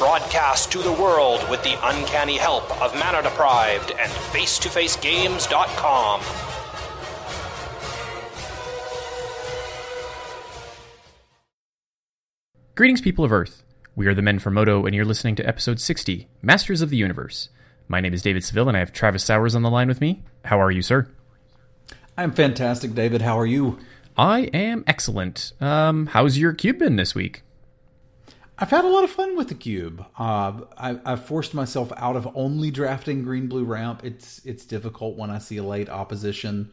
Broadcast to the world with the uncanny help of Mana Deprived and FaceToFaceGames.com. Greetings, people of Earth. We are the Men from Modo, and you're listening to episode 60 Masters of the Universe. My name is David Seville, and I have Travis Sowers on the line with me. How are you, sir? I'm fantastic, David. How are you? I am excellent. Um, how's your cube been this week? I've had a lot of fun with the cube. Uh, I, I've forced myself out of only drafting green blue ramp. It's it's difficult when I see a late opposition.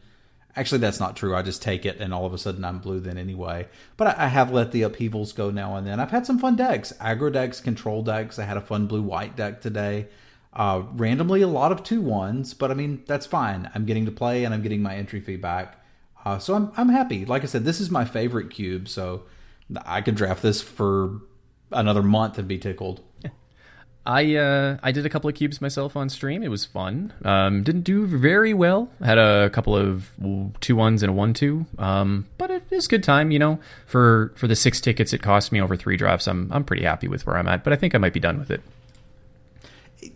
Actually, that's not true. I just take it, and all of a sudden I'm blue then anyway. But I, I have let the upheavals go now and then. I've had some fun decks, aggro decks, control decks. I had a fun blue white deck today. Uh, randomly, a lot of two ones, but I mean that's fine. I'm getting to play and I'm getting my entry fee back, uh, so I'm I'm happy. Like I said, this is my favorite cube, so I could draft this for another month and be tickled. I uh, I did a couple of cubes myself on stream. It was fun. Um, didn't do very well. Had a couple of two ones and a one two. Um, but it is good time. You know, for for the six tickets it cost me over three drafts. I'm I'm pretty happy with where I'm at. But I think I might be done with it.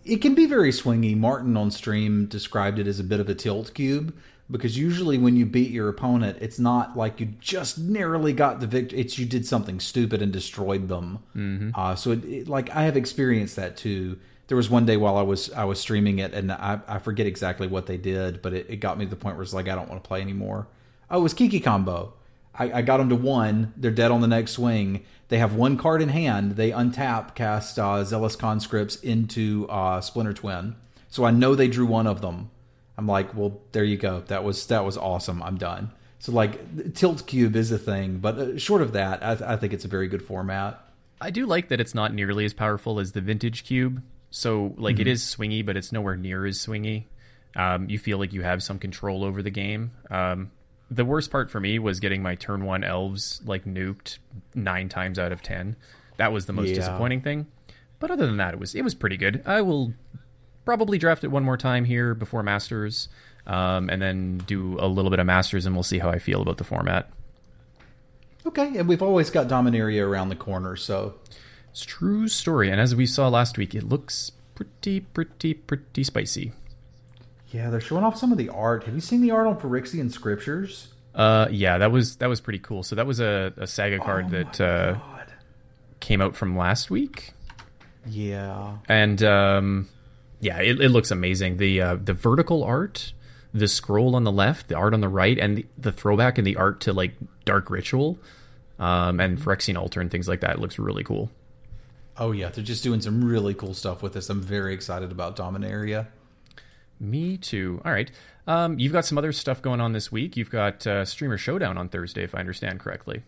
It can be very swingy. Martin on stream described it as a bit of a tilt cube because usually when you beat your opponent, it's not like you just narrowly got the victory. It's you did something stupid and destroyed them. Mm-hmm. Uh, so it, it, like I have experienced that too. There was one day while I was I was streaming it, and I, I forget exactly what they did, but it, it got me to the point where it's like I don't want to play anymore. Oh, it was Kiki combo. I, I, got them to one. They're dead on the next swing. They have one card in hand. They untap, cast uh, Zealous Conscripts into uh, Splinter Twin. So I know they drew one of them. I'm like, well, there you go. That was that was awesome. I'm done. So like, tilt cube is a thing, but uh, short of that, I, I think it's a very good format. I do like that it's not nearly as powerful as the vintage cube. So like, mm-hmm. it is swingy, but it's nowhere near as swingy. Um, you feel like you have some control over the game. Um, the worst part for me was getting my turn one elves like nuked nine times out of ten. That was the most yeah. disappointing thing. But other than that, it was it was pretty good. I will probably draft it one more time here before Masters, um, and then do a little bit of Masters, and we'll see how I feel about the format. Okay, and we've always got Dominaria around the corner, so it's true story. And as we saw last week, it looks pretty, pretty, pretty spicy. Yeah, they're showing off some of the art. Have you seen the art on Phyrexian Scriptures? Uh, yeah, that was that was pretty cool. So that was a, a saga card oh that uh, came out from last week. Yeah, and um, yeah, it, it looks amazing. The uh, the vertical art, the scroll on the left, the art on the right, and the, the throwback and the art to like Dark Ritual, um, and Phyrexian Altar and things like that it looks really cool. Oh yeah, they're just doing some really cool stuff with this. I'm very excited about Dominaria. Me too. All right. Um, you've got some other stuff going on this week. You've got uh, Streamer Showdown on Thursday, if I understand correctly.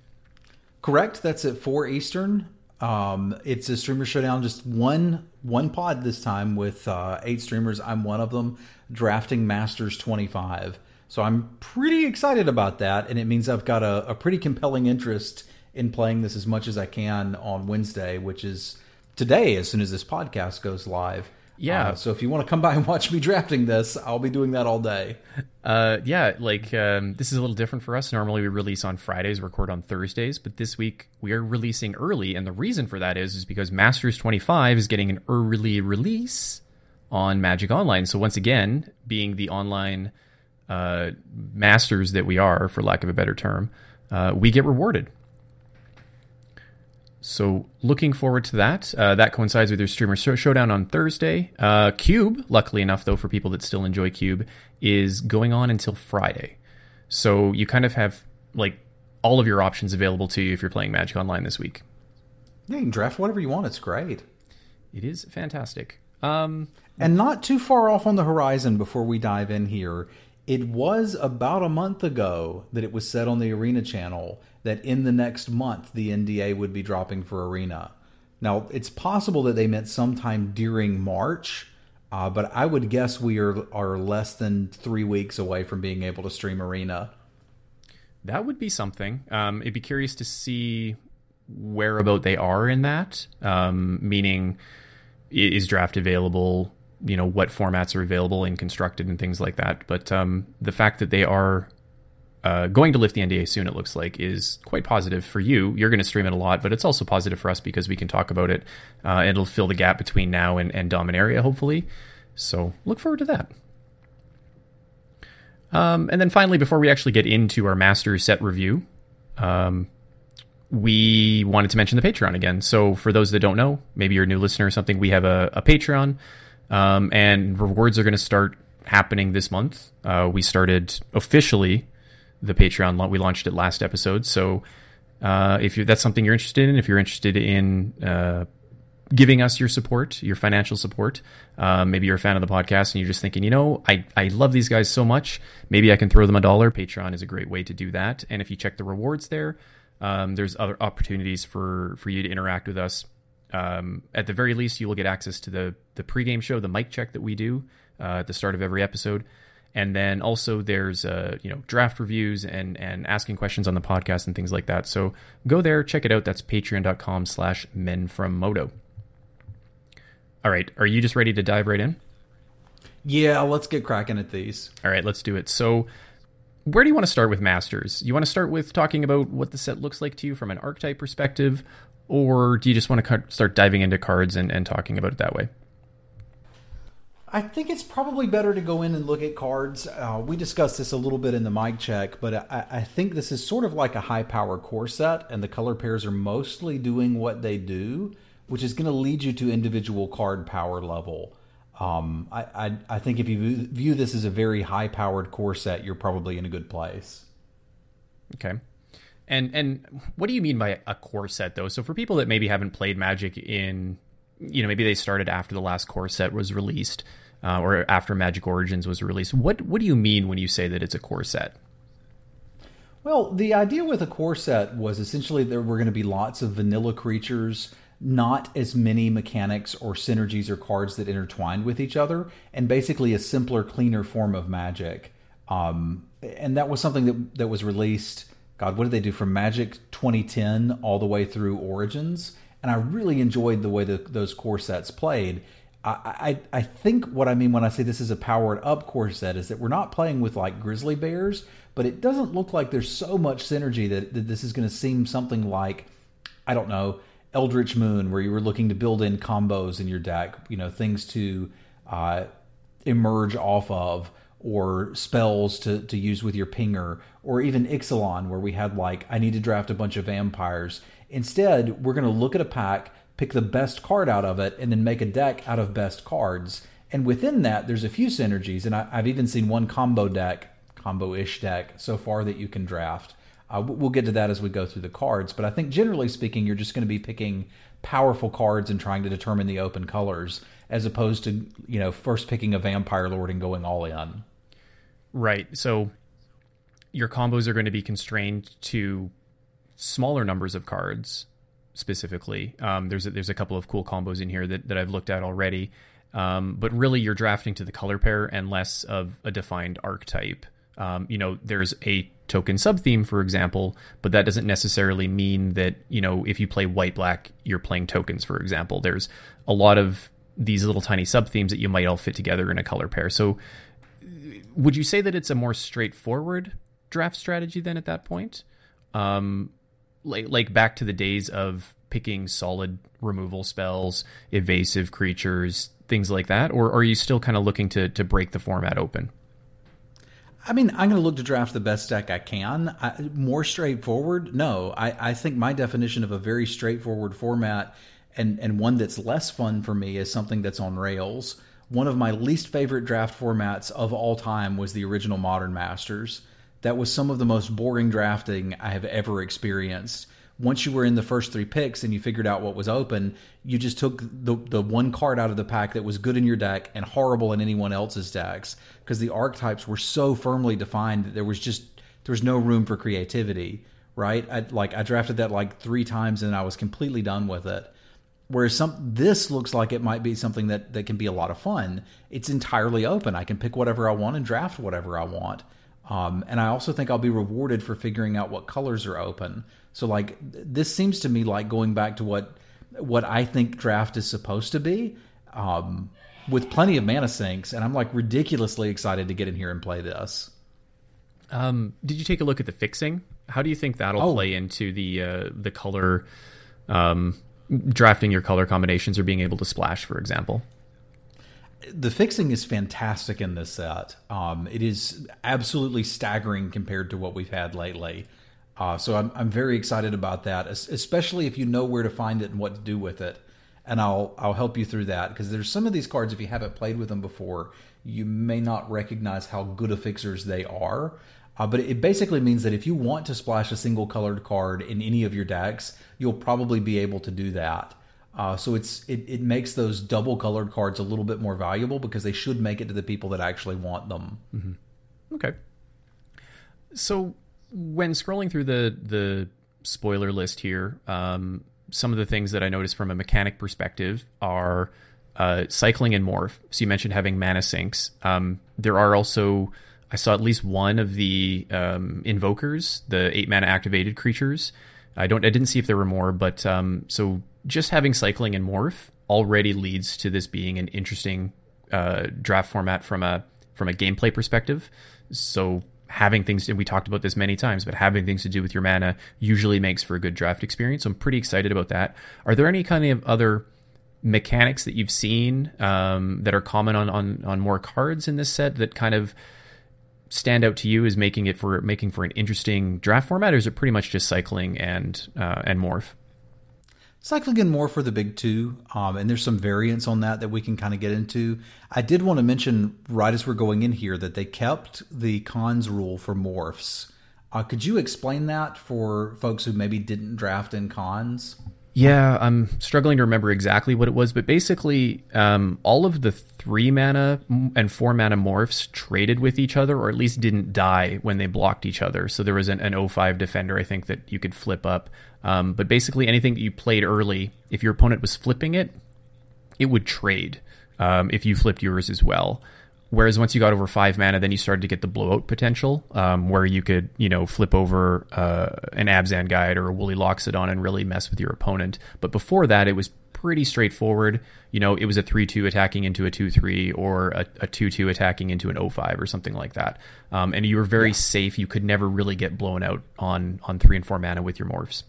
Correct. That's at four Eastern. Um, it's a Streamer Showdown, just one one pod this time with uh, eight streamers. I'm one of them, drafting Masters 25. So I'm pretty excited about that, and it means I've got a, a pretty compelling interest in playing this as much as I can on Wednesday, which is today, as soon as this podcast goes live. Yeah. Uh, so if you want to come by and watch me drafting this, I'll be doing that all day. Uh, yeah, like um, this is a little different for us. Normally we release on Fridays, record on Thursdays, but this week we are releasing early, and the reason for that is is because Masters 25 is getting an early release on Magic Online. So once again, being the online uh, masters that we are, for lack of a better term, uh, we get rewarded so looking forward to that. Uh, that coincides with your streamer showdown on Thursday. Uh, Cube, luckily enough though, for people that still enjoy Cube, is going on until Friday. So you kind of have like all of your options available to you if you're playing Magic Online this week. Yeah, you can draft whatever you want. It's great. It is fantastic. Um, and not too far off on the horizon before we dive in here. It was about a month ago that it was said on the Arena channel that in the next month the NDA would be dropping for Arena. Now, it's possible that they meant sometime during March, Uh, but I would guess we are are less than three weeks away from being able to stream Arena. That would be something. Um, it'd be curious to see where about they are in that. Um, meaning, is draft available? You know, what formats are available and constructed and things like that. But um, the fact that they are uh, going to lift the NDA soon, it looks like, is quite positive for you. You're going to stream it a lot, but it's also positive for us because we can talk about it. Uh, it'll fill the gap between now and, and Dominaria, hopefully. So look forward to that. Um, and then finally, before we actually get into our master set review, um, we wanted to mention the Patreon again. So for those that don't know, maybe you're a new listener or something, we have a, a Patreon, um, and rewards are going to start happening this month. Uh, we started officially the Patreon. We launched it last episode. So uh, if that's something you're interested in, if you're interested in uh, giving us your support, your financial support. Um, maybe you're a fan of the podcast and you're just thinking, you know, I, I love these guys so much. Maybe I can throw them a dollar. Patreon is a great way to do that. And if you check the rewards there, um, there's other opportunities for, for you to interact with us. Um, at the very least, you will get access to the, the pregame show, the mic check that we do uh, at the start of every episode. And then also there's uh, you know draft reviews and and asking questions on the podcast and things like that. So go there, check it out. That's patreon.com slash men from modo. All right. Are you just ready to dive right in? Yeah, let's get cracking at these. All right, let's do it. So, where do you want to start with Masters? You want to start with talking about what the set looks like to you from an archetype perspective, or do you just want to start diving into cards and, and talking about it that way? I think it's probably better to go in and look at cards. Uh, we discussed this a little bit in the mic check, but I, I think this is sort of like a high power core set, and the color pairs are mostly doing what they do which is going to lead you to individual card power level. Um, I, I, I think if you view this as a very high powered core set, you're probably in a good place. Okay. And and what do you mean by a core set though? So for people that maybe haven't played Magic in, you know, maybe they started after the last core set was released, uh, or after Magic Origins was released. What what do you mean when you say that it's a core set? Well, the idea with a core set was essentially there were going to be lots of vanilla creatures not as many mechanics or synergies or cards that intertwined with each other, and basically a simpler, cleaner form of Magic. Um, and that was something that that was released. God, what did they do from Magic 2010 all the way through Origins? And I really enjoyed the way that those core sets played. I, I, I think what I mean when I say this is a powered up core set is that we're not playing with like grizzly bears, but it doesn't look like there's so much synergy that, that this is going to seem something like I don't know Eldritch Moon, where you were looking to build in combos in your deck, you know, things to uh, emerge off of, or spells to, to use with your pinger, or even Ixalan, where we had like, I need to draft a bunch of vampires. Instead, we're going to look at a pack, pick the best card out of it, and then make a deck out of best cards. And within that, there's a few synergies, and I, I've even seen one combo deck, combo ish deck so far that you can draft uh, we'll get to that as we go through the cards, but I think generally speaking, you're just going to be picking powerful cards and trying to determine the open colors, as opposed to you know first picking a vampire lord and going all in. Right. So your combos are going to be constrained to smaller numbers of cards specifically. Um, there's a, there's a couple of cool combos in here that, that I've looked at already, um, but really you're drafting to the color pair and less of a defined archetype. Um, you know, there's a token subtheme, for example, but that doesn't necessarily mean that, you know, if you play white black, you're playing tokens, for example. There's a lot of these little tiny subthemes that you might all fit together in a color pair. So would you say that it's a more straightforward draft strategy then at that point? Um, like, like back to the days of picking solid removal spells, evasive creatures, things like that? Or, are you still kind of looking to, to break the format open? I mean, I'm going to look to draft the best deck I can. I, more straightforward? No. I, I think my definition of a very straightforward format and, and one that's less fun for me is something that's on rails. One of my least favorite draft formats of all time was the original Modern Masters. That was some of the most boring drafting I have ever experienced once you were in the first three picks and you figured out what was open, you just took the the one card out of the pack that was good in your deck and horrible in anyone else's decks because the archetypes were so firmly defined that there was just there was no room for creativity. Right? I like I drafted that like three times and I was completely done with it. Whereas some this looks like it might be something that that can be a lot of fun. It's entirely open. I can pick whatever I want and draft whatever I want. Um, and I also think I'll be rewarded for figuring out what colors are open. So like this seems to me like going back to what what I think draft is supposed to be, um, with plenty of mana sinks. And I'm like ridiculously excited to get in here and play this. Um, did you take a look at the fixing? How do you think that'll Oh. play into the uh, the color um, drafting your color combinations or being able to splash, for example? the fixing is fantastic in this set. Um, it is absolutely staggering compared to what we've had lately. Uh, so I'm, I'm very excited about that, especially if you know where to find it and what to do with it. And I'll I'll help you through that because there's some of these cards if you haven't played with them before, you may not recognize how good of fixers they are. Uh, but it basically means that if you want to splash a single colored card in any of your decks, you'll probably be able to do that. Uh, so it's it, it makes those double colored cards a little bit more valuable because they should make it to the people that actually want them. Okay. So when scrolling through the the spoiler list here, um, some of the things that I noticed from a mechanic perspective are uh, cycling and morph. So you mentioned having mana sinks. Um, there are also I saw at least one of the um, invokers, the eight mana activated creatures. I don't I didn't see if there were more, but um, so just having cycling and morph already leads to this being an interesting uh, draft format from a from a gameplay perspective. So having things and we talked about this many times, but having things to do with your mana usually makes for a good draft experience. So I'm pretty excited about that. Are there any kind of other mechanics that you've seen um, that are common on, on on more cards in this set that kind of stand out to you as making it for making for an interesting draft format, or is it pretty much just cycling and uh, and morph? Cycling and more for the big two, um, and there's some variants on that that we can kind of get into. I did want to mention right as we're going in here that they kept the Khans rule for morphs. Uh, could you explain that for folks who maybe didn't draft in Khans? Yeah, I'm struggling to remember exactly what it was, but basically, um, all of the three mana and four mana morphs traded with each other, or at least didn't die when they blocked each other. So there was an, an 05 defender, I think, that you could flip up. Um, but basically, anything that you played early, if your opponent was flipping it, it would trade um, if you flipped yours as well. Whereas once you got over five mana, then you started to get the blowout potential, um, where you could, you know, flip over uh, an Abzan guide or a Woolly Loxodon and really mess with your opponent. But before that, it was pretty straightforward. You know, it was a 3 2 attacking into a 2 3 or a 2 2 attacking into an 0 5 or something like that. Um, and you were very safe. You could never really get blown out on, on 3 and 4 mana with your morphs.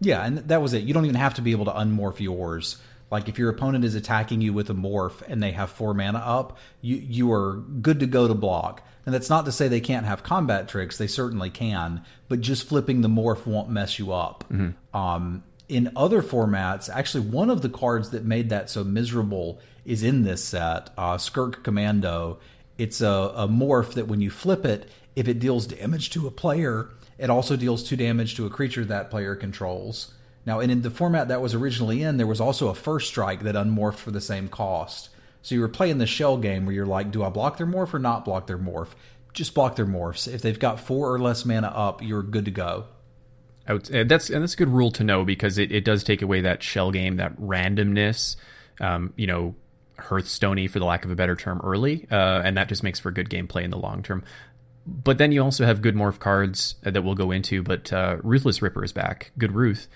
Yeah, and that was it. You don't even have to be able to unmorph yours. Like if your opponent is attacking you with a morph and they have four mana up, you you are good to go to block. And that's not to say they can't have combat tricks; they certainly can. But just flipping the morph won't mess you up. Um, in other formats, actually, one of the cards that made that so miserable is in this set, uh, Skirk Commando. It's a, a morph that when you flip it, if it deals damage to a player, it also deals two damage to a creature that player controls. Now, and in the format that was originally in, there was also a first strike that unmorphed for the same cost. So you were playing the shell game where you're like, do I block their morph or not block their morph? Just block their morphs. If they've got four or less mana up, you're good to go. out. And that's and that's a good rule to know because it, it does take away that shell game, that randomness. Um, you know, Hearthstoney for the lack of a better term, early, uh, and that just makes for good gameplay in the long term. But then you also have good morph cards that we'll go into. But uh, Ruthless Ripper is back, good Ruth,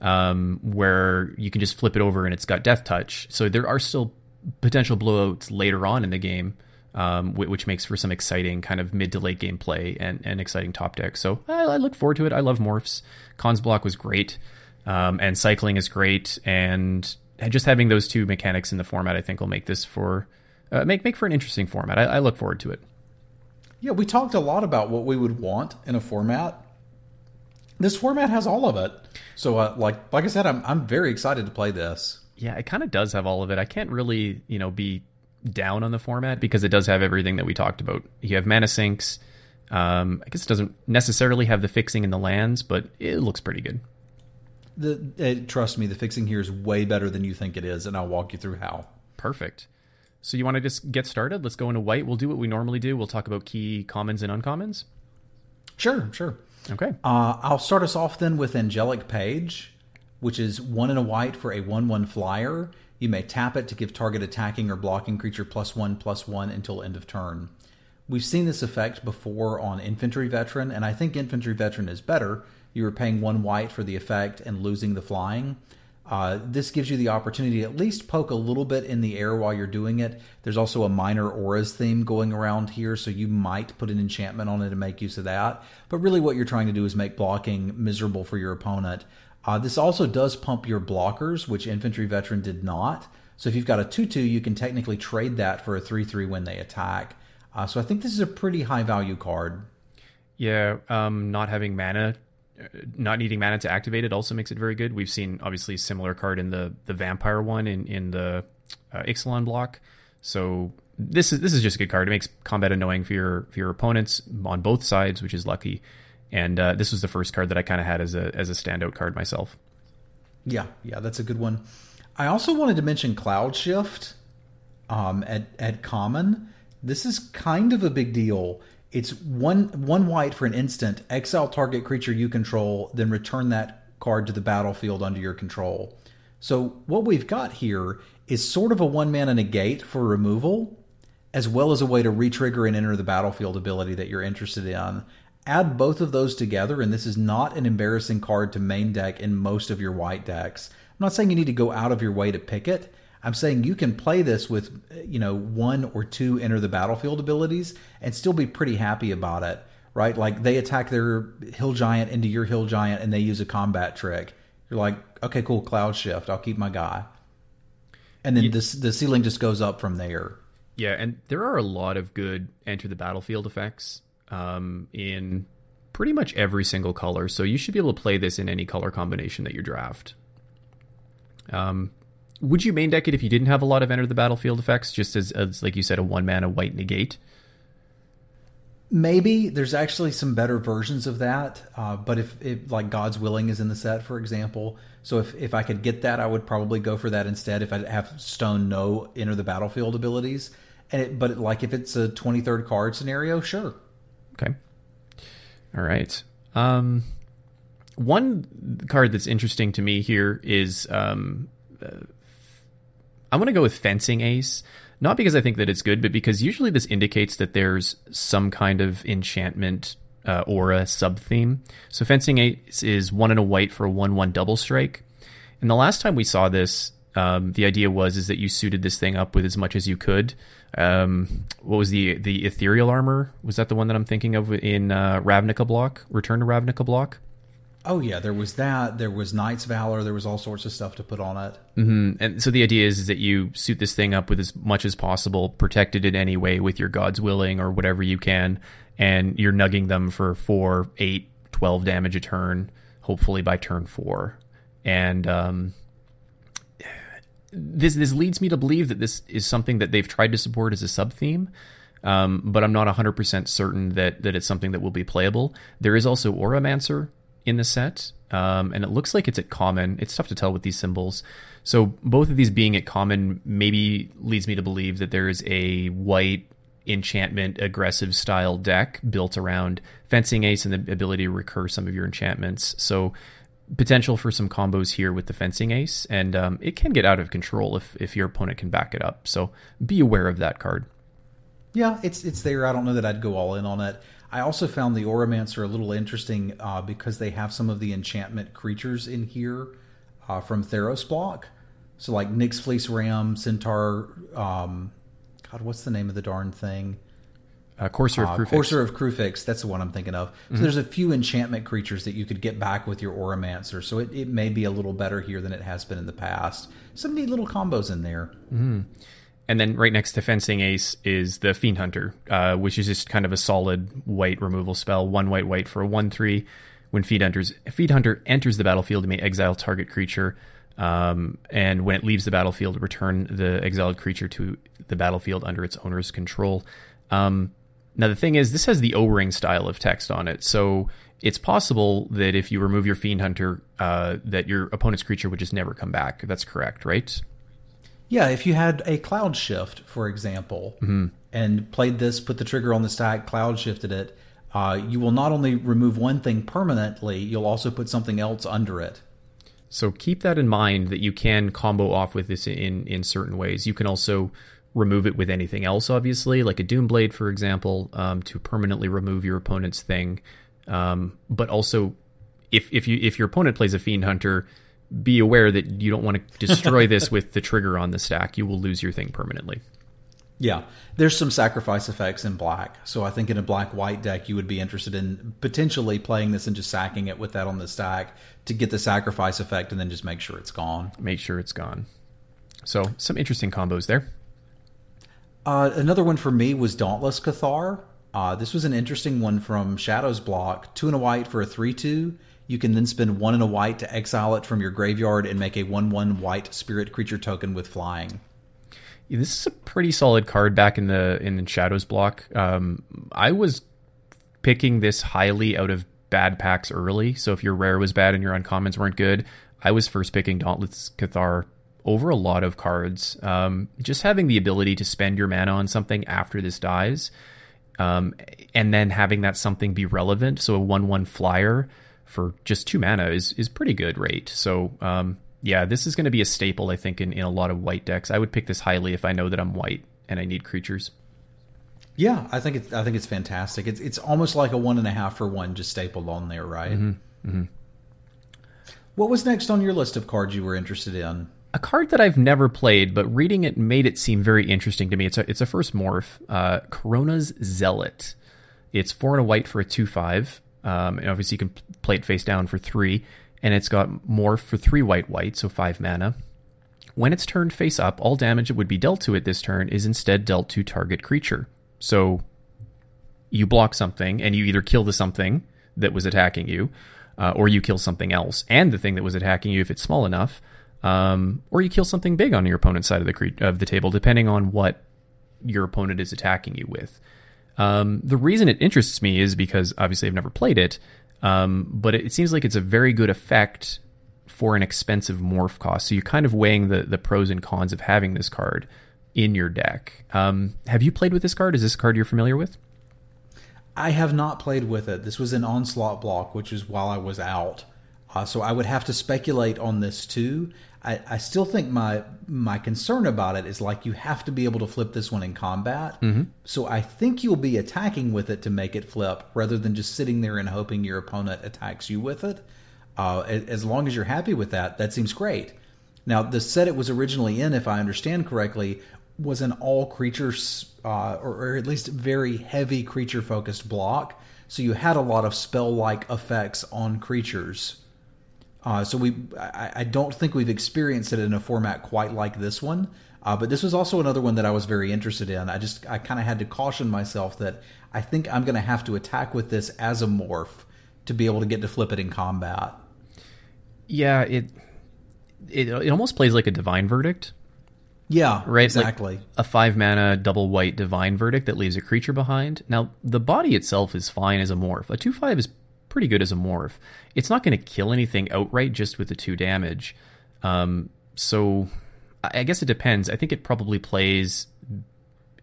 um, where you can just flip it over and it's got Death Touch. So there are still potential blowouts later on in the game, um, which makes for some exciting kind of mid to late game play and, and exciting top deck. So I, I look forward to it. I love morphs. Khans block was great, um, and cycling is great, and just having those two mechanics in the format, I think, will make this for uh, make make for an interesting format. I, I look forward to it. Yeah, we talked a lot about what we would want in a format. This format has all of it. So, uh, like, like I said, I'm I'm very excited to play this. Yeah, it kind of does have all of it. I can't really, you know, be down on the format because it does have everything that we talked about. You have mana sinks. Um, I guess it doesn't necessarily have the fixing in the lands, but it looks pretty good. The uh, trust me, the fixing here is way better than you think it is, and I'll walk you through how. Perfect. So you want to just get started? Let's go into white. We'll do what we normally do. We'll talk about key commons and uncommons. Sure, sure. Okay. Uh, I'll start us off then with Angelic Page. which is one and a white for a 1 1 flyer. You may tap it to give target attacking or blocking creature plus 1 plus 1 until end of turn. We've seen this effect before on Infantry Veteran, and I think Infantry Veteran is better. You were paying one white for the effect and losing the flying. Uh, this gives you the opportunity to at least poke a little bit in the air while you're doing it. There's also a minor auras theme going around here, so you might put an enchantment on it and make use of that. But really, what you're trying to do is make blocking miserable for your opponent. Uh, this also does pump your blockers, which Infantry Veteran did not. So if you've got a 2 2, you can technically trade that for a 3 3 when they attack. Uh, so I think this is a pretty high value card. Yeah, um, not having mana, not needing mana to activate it also makes it very good. We've seen obviously similar card in the the vampire one in in the uh, Ixalan block. So this is this is just a good card. It makes combat annoying for your for your opponents on both sides, which is lucky. And uh, this was the first card that I kind of had as a as a standout card myself. Yeah, yeah, that's a good one. I also wanted to mention Cloud Shift um, at at common. This is kind of a big deal. It's one one white for an instant. Exile target creature you control, then return that card to the battlefield under your control. So what we've got here is sort of a one mana negate for removal, as well as a way to retrigger and enter the battlefield ability that you're interested in. Add both of those together, and this is not an embarrassing card to main deck in most of your white decks. I'm not saying you need to go out of your way to pick it, I'm saying you can play this with, you know, one or two enter the battlefield abilities and still be pretty happy about it, right? Like they attack their hill giant into your hill giant and they use a combat trick. You're like, okay, cool, cloud shift. I'll keep my guy. And then yeah. this, the ceiling just goes up from there. Yeah, and there are a lot of good enter the battlefield effects um, in pretty much every single color. So you should be able to play this in any color combination that you draft. Um, would you main deck it if you didn't have a lot of enter the battlefield effects, just as, as like you said, a one mana white negate? Maybe there's actually some better versions of that, uh, but if, if like God's willing is in the set, for example, so if if I could get that, I would probably go for that instead. If I have Stone no enter the battlefield abilities, and it, but like if it's a 23rd card scenario, sure. Okay. All right. Um, one card that's interesting to me here is um, uh, I'm going to go with Fencing Ace. Not because I think that it's good, but because usually this indicates that there's some kind of enchantment uh, aura sub theme. So Fencing Ace is one and a white for a 1 1 double strike. And the last time we saw this, um, the idea was is that you suited this thing up with as much as you could. Um, what was the the ethereal armor? Was that the one that I'm thinking of in uh, Ravnica block? Return to Ravnica block. Oh yeah, there was that. There was Knight's Valor. There was all sorts of stuff to put on it. Mm-hmm. And so the idea is, is that you suit this thing up with as much as possible, protected in any way with your God's willing or whatever you can, and you're nugging them for four, eight, 12 damage a turn, hopefully by turn four. And um, this this leads me to believe that this is something that they've tried to support as a sub theme. Um, but I'm not 100% certain that, that it's something that will be playable. There is also Auramancer, in the set, um, and it looks like it's at common. It's tough to tell with these symbols. So both of these being at common maybe leads me to believe that there is a white enchantment aggressive style deck built around fencing ace and the ability to recur some of your enchantments. So potential for some combos here with the fencing ace, and um, it can get out of control if if your opponent can back it up. So be aware of that card. Yeah, it's it's there. I don't know that I'd go all in on it. I also found the Auramancer a little interesting uh, because they have some of the enchantment creatures in here uh, from Theros block. So like Nyx Fleece Ram, Centaur. Um, God, what's the name of the darn thing? Uh, Courser of uh, Kruphix. Courser of Kruphix. That's the one I'm thinking of. So mm-hmm. there's a few enchantment creatures that you could get back with your Auramancer. So it, it may be a little better here than it has been in the past. Some neat little combos in there. Mm-hmm. And then right next to Fencing Ace is the Fiend Hunter, uh, which is just kind of a solid white removal spell. One white white for a one three. When Fiend Hunter's Fiend Hunter enters the battlefield, it may exile target creature. Um, and when it leaves the battlefield, return the exiled creature to the battlefield under its owner's control. Um, now the thing is, this has the O-ring style of text on it, so it's possible that if you remove your Fiend Hunter, uh, that your opponent's creature would just never come back. That's correct, right? Yeah, if you had a cloud shift, for example, mm-hmm. and played this, put the trigger on the stack, cloud shifted it, uh, you will not only remove one thing permanently, you'll also put something else under it. So keep that in mind that you can combo off with this in in certain ways. You can also remove it with anything else, obviously, like a Doom Blade, for example, um, to permanently remove your opponent's thing. Um, but also, if if you if your opponent plays a Fiend Hunter, be aware that you don't want to destroy this with the trigger on the stack. You will lose your thing permanently. Yeah, there's some sacrifice effects in black. So I think in a black white deck, you would be interested in potentially playing this and just sacking it with that on the stack to get the sacrifice effect and then just make sure it's gone. Make sure it's gone. So some interesting combos there. Uh, another one for me was Dauntless Cathar. Uh, this was an interesting one from Shadow's block. Two and a white for a 3 2. You can then spend one and a white to exile it from your graveyard and make a 1 1 white spirit creature token with flying. Yeah, this is a pretty solid card back in the in the Shadows block. Um, I was picking this highly out of bad packs early. So if your rare was bad and your uncommons weren't good, I was first picking Dauntless Cathar over a lot of cards. Um, just having the ability to spend your mana on something after this dies, um, and then having that something be relevant. So a one-one flyer for just two mana is is pretty good rate. So um, yeah, this is going to be a staple, I think, in, in a lot of white decks. I would pick this highly if I know that I'm white and I need creatures. Yeah, I think it's I think it's fantastic. It's it's almost like a one and a half for one just stapled on there, right? Mm-hmm. Mm-hmm. What was next on your list of cards you were interested in? a card that I've never played, but reading it made it seem very interesting to me. It's a it's a first morph, uh, Corona's Zealot. It's four and a white for a two five. Um, and obviously you can play it face down for three, and it's got morph for three white white, so five mana. When it's turned face up, all damage that would be dealt to it this turn is instead dealt to target creature. So you block something, and you either kill the something that was attacking you, uh, or you kill something else and the thing that was attacking you if it's small enough um, or you kill something big on your opponent's side of the cre- of the table, depending on what your opponent is attacking you with. Um, the reason it interests me is because obviously I've never played it, um, but it seems like it's a very good effect for an expensive morph cost. So you're kind of weighing the the pros and cons of having this card in your deck. Um, have you played with this card? Is this card you're familiar with? I have not played with it. This was an onslaught block, which is while I was out. Uh, so I would have to speculate on this too. I, I, still think my my concern about it is like you have to be able to flip this one in combat. Mm-hmm. So I think you'll be attacking with it to make it flip, rather than just sitting there and hoping your opponent attacks you with it. Uh, as long as you're happy with that, that seems great. Now the set it was originally in, if I understand correctly, was an all creatures uh, or, or at least very heavy creature focused block. So you had a lot of spell like effects on creatures uh, so we, I, I, don't think we've experienced it in a format quite like this one. Uh, but this was also another one that I was very interested in. I just, I kind of had to caution myself that I think I'm going to have to attack with this as a morph to be able to get to flip it in combat. Yeah, it, it, it almost plays like a divine verdict. Yeah, right. Exactly. Like a five mana double white divine verdict that leaves a creature behind. Now the body itself is fine as a morph. A two five is pretty good as a morph. It's not going to kill anything outright just with the two damage. Um, so I guess it depends. I think it probably plays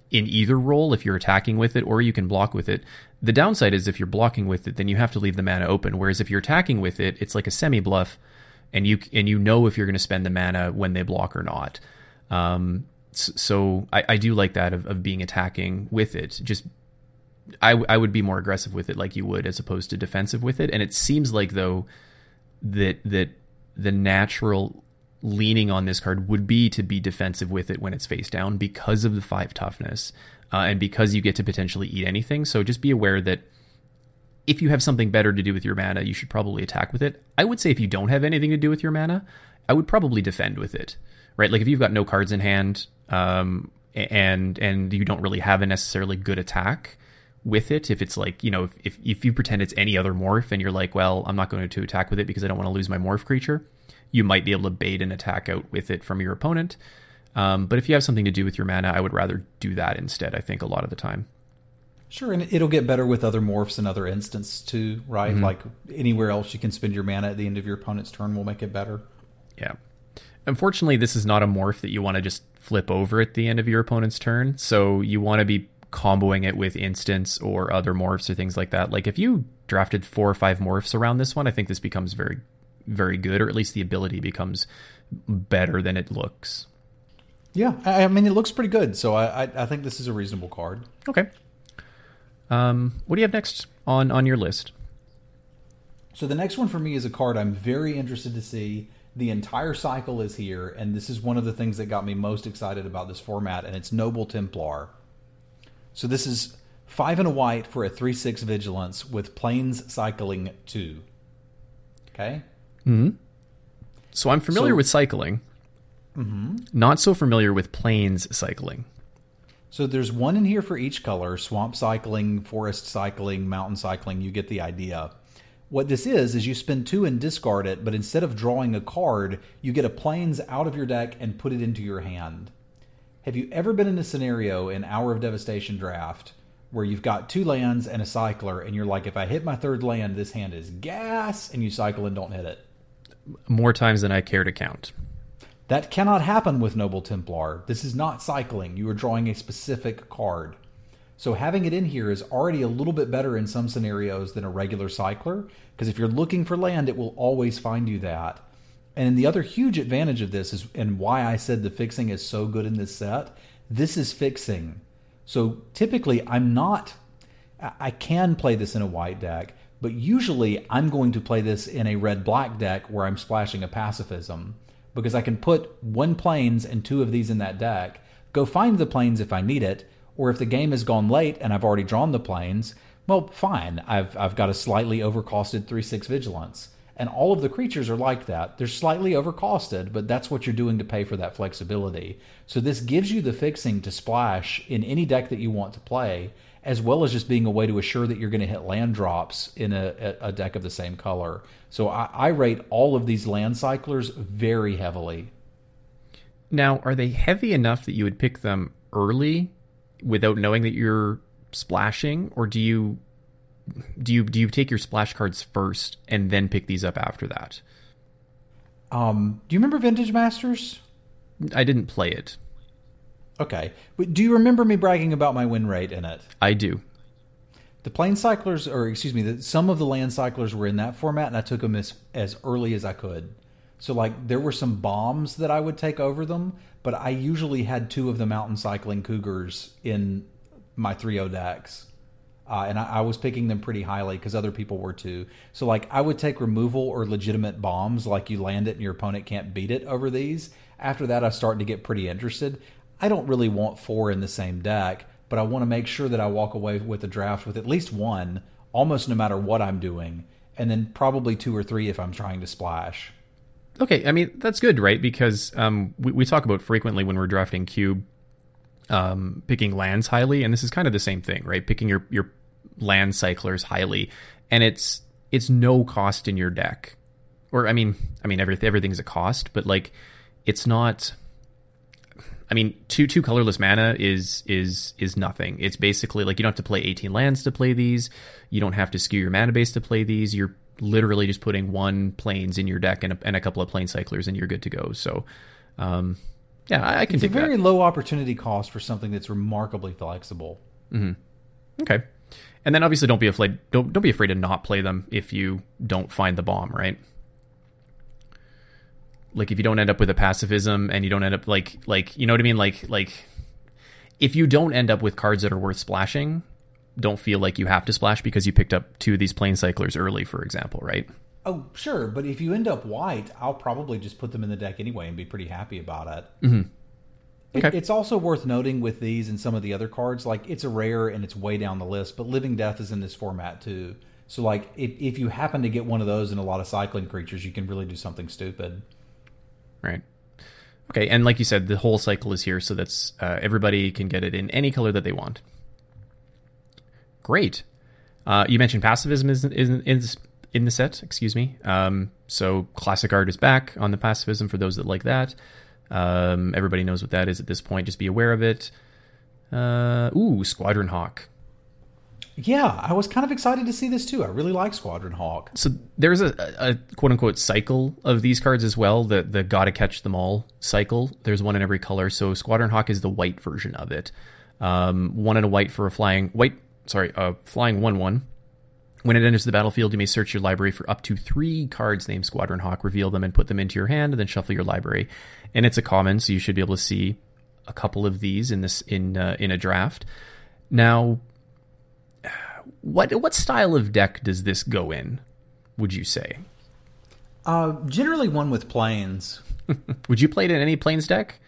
in either role if you're attacking with it or you can block with it. The downside is if you're blocking with it, then you have to leave the mana open. Whereas if you're attacking with it, it's like a semi bluff, and you and you know if you're going to spend the mana when they block or not. Um, so I, I do like that of, of being attacking with it. Just I, I would be more aggressive with it like you would as opposed to defensive with it. And it seems like though that that the natural leaning on this card would be to be defensive with it when it's face down because of the five toughness uh, and because you get to potentially eat anything. So just be aware that if you have something better to do with your mana you should probably attack with it. I would say if you don't have anything to do with your mana i would probably defend with it right? Like if you've got no cards in hand um, and and you don't really have a necessarily good attack with it if it's like you know if, if you pretend it's any other morph and you're like well i'm not going to attack with it because i don't want to lose my morph creature you might be able to bait an attack out with it from your opponent. Um, but if you have something to do with your mana i would rather do that instead i think a lot of the time. Sure and it'll get better with other morphs in other instances too right? Mm-hmm. like anywhere else you can spend your mana at the end of your opponent's turn will make it better. Yeah. Unfortunately this is not a morph that you want to just flip over at the end of your opponent's turn. So you want to be comboing it with instants or other morphs or things like that. Like if you drafted four or five morphs around this one, I think this becomes very very good, or at least the ability becomes better than it looks. Yeah, I, I mean it looks pretty good, so I, I I think this is a reasonable card. Okay. Um, what do you have next on on your list? So the next one for me is a card I'm very interested to see. The entire cycle is here, and this is one of the things that got me most excited about this format, and it's Noble Templar. So this is five and a white for a three six vigilance with plains cycling two. Okay. hmm So I'm familiar So- with cycling. Hmm. Not so familiar with plains cycling. So there's one in here for each color swamp cycling, forest cycling, mountain cycling. You get the idea. What this is, is you spend two and discard it, but instead of drawing a card, you get a plains out of your deck and put it into your hand. Have you ever been in a scenario in Hour of Devastation draft where you've got two lands and a cycler, and you're like, if I hit my third land, this hand is gas, and you cycle and don't hit it? More times than I care to count. That cannot happen with Noble Templar. This is not cycling. You are drawing a specific card. So having it in here is already a little bit better in some scenarios than a regular cycler, because if you're looking for land, it will always find you that. And the other huge advantage of this is, and why I said the fixing is so good in this set, this is fixing. So typically, I'm not, I can play this in a white deck, but usually I'm going to play this in a red black deck where I'm splashing a pacifism because I can put one plains and two of these in that deck, go find the plains if I need it, or if the game has gone late and I've already drawn the plains, well, fine. I've I've got a slightly overcosted three six vigilance. And all of the creatures are like that. They're slightly overcosted, but that's what you're doing to pay for that flexibility. So this gives you the fixing to splash in any deck that you want to play, as well as just being a way to assure that you're going to hit land drops in a, a deck of the same color. So I, I rate all of these land cyclers very heavily. Now, are they heavy enough that you would pick them early without knowing that you're splashing, or do you do you do you take your splash cards first and then pick these up after that? Um, do you remember Vintage Masters? I didn't play it. Okay, but do you remember me bragging about my win rate in it? I do. The plane cyclers, or excuse me, the, some of the land cyclers were in that format, and I took them as as early as I could. So like there were some bombs that I would take over them, but I usually had two of the mountain cycling cougars in my 3-0 decks. Uh, and I, I was picking them pretty highly because other people were too. So like I would take removal or legitimate bombs, like you land it and your opponent can't beat it over these. After that, I start to get pretty interested. I don't really want four in the same deck, but I want to make sure that I walk away with a draft with at least one, almost no matter what I'm doing, and then probably two or three if I'm trying to splash. Okay, I mean that's good, right? Because um, we, we talk about frequently when we're drafting cube, um, picking lands highly, and this is kind of the same thing, right? Picking your your land cyclers highly, and it's it's no cost in your deck, or I mean, I mean every, everything's a cost, but like it's not. I mean, two two colorless mana is is is nothing. It's basically like you don't have to play 18 lands to play these. You don't have to skew your mana base to play these. You're literally just putting one plains in your deck and a, and a couple of plane cyclers, and you're good to go. So, um, yeah, I, I can It's a very that. low opportunity cost for something that's remarkably flexible. Mm-hmm. Okay, and then obviously don't be afraid don't don't be afraid to not play them if you don't find the bomb, right? Like if you don't end up with a pacifism and you don't end up like like you know what I mean like like if you don't end up with cards that are worth splashing, don't feel like you have to splash because you picked up two of these plane cyclers early, for example, right? Oh, sure, but if you end up white, I'll probably just put them in the deck anyway and be pretty happy about it. Mm-hmm. Okay. it's also worth noting with these and some of the other cards, like it's a rare and it's way down the list, but Living Death is in this format too. So, like, if, if you happen to get one of those in a lot of cycling creatures, you can really do something stupid. Right. Okay, and like you said, the whole cycle is here, so that's uh, everybody can get it in any color that they want. Great. Uh, you mentioned pacifism is in, in, in the set. Excuse me. Um, so classic art is back on the pacifism for those that like that. Um, everybody knows what that is at this point. Just be aware of it. Uh, ooh, Squadron Hawk. Yeah, I was kind of excited to see this too. I really like Squadron Hawk. So there's a, a quote unquote cycle of these cards as well. The the gotta catch them all cycle. There's one in every color. So Squadron Hawk is the white version of it. Um, one in a white for a flying white. Sorry, uh, flying one one When it enters the battlefield, you may search your library for up to three cards named Squadron Hawk, reveal them, and put them into your hand, and then shuffle your library. And it's a common, so you should be able to see a couple of these in this in uh, in a draft. Now, what what style of deck does this go in? Would you say? Uh, generally, one with plains. Would you play it in any plains deck?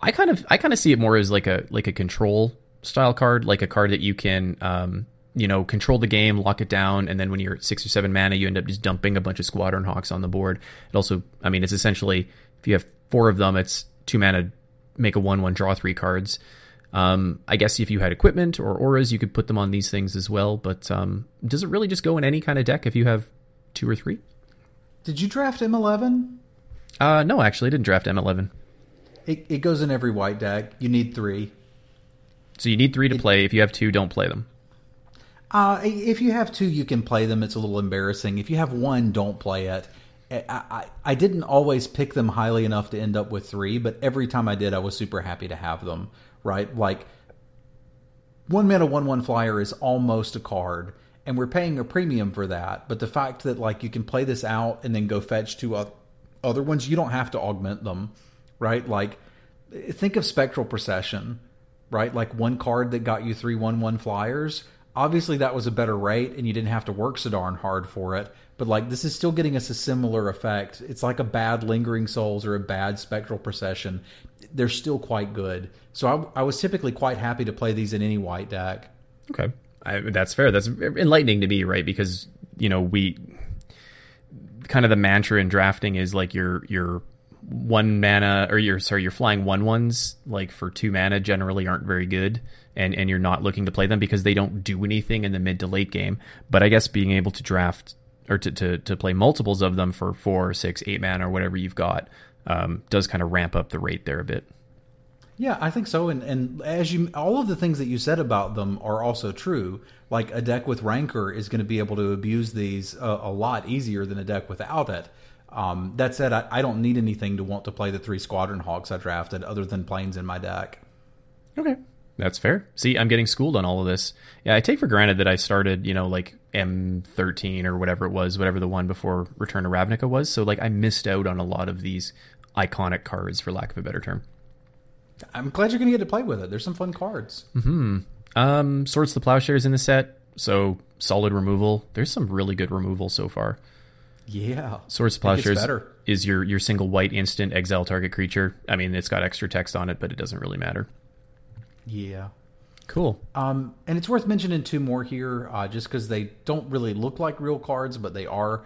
I kind of I kind of see it more as like a like a control style card, like a card that you can um, you know control the game, lock it down, and then when you're at six or seven mana, you end up just dumping a bunch of Squadron Hawks on the board. It also, I mean, it's essentially if you have four of them, it's two mana, make a one one draw three cards. Um, I guess if you had equipment or auras, you could put them on these things as well. But um, does it really just go in any kind of deck if you have two or three? Did you draft M11? Uh, no, actually, I didn't draft M11. It, it goes in every white deck. You need three. So you need three to play. If you have two, don't play them. Uh, if you have two, you can play them. It's a little embarrassing. If you have one, don't play it. I, I, I didn't always pick them highly enough to end up with three, but every time I did, I was super happy to have them. Right, like one mana one one flyer is almost a card, and we're paying a premium for that. But the fact that like you can play this out and then go fetch two other ones, you don't have to augment them, right? Like think of Spectral Procession, right? Like one card that got you three one one flyers. Obviously, that was a better rate, and you didn't have to work so darn hard for it. But like this is still getting us a similar effect. It's like a bad Lingering Souls or a bad Spectral Procession. They're still quite good. So I, I was typically quite happy to play these in any white deck. Okay, I, that's fair. That's enlightening to me, right? Because you know we kind of the mantra in drafting is like your your one mana or your sorry your flying one ones like for two mana generally aren't very good and and you're not looking to play them because they don't do anything in the mid to late game but i guess being able to draft or to to, to play multiples of them for four six eight man or whatever you've got um, does kind of ramp up the rate there a bit yeah, I think so. And and as you, all of the things that you said about them are also true. Like a deck with Rancor is going to be able to abuse these a, a lot easier than a deck without it. Um, that said, I, I, don't need anything to want to play the three Squadron Hawks I drafted other than plains in my deck. Okay, that's fair. See, I'm getting schooled on all of this. Yeah, I take for granted that I started, you know, like M13 or whatever it was, whatever the one before Return to Ravnica was. So like I missed out on a lot of these iconic cards, for lack of a better term. I'm glad you're going to get to play with it. There's some fun cards. Hmm. Um, Swords to Plowshares in the set, so solid removal. There's some really good removal so far. Yeah. Swords Plowshares is your your single white instant exile target creature. I mean, it's got extra text on it, but it doesn't really matter. Yeah. Cool. Um, and it's worth mentioning two more here, uh, just because they don't really look like real cards, but they are.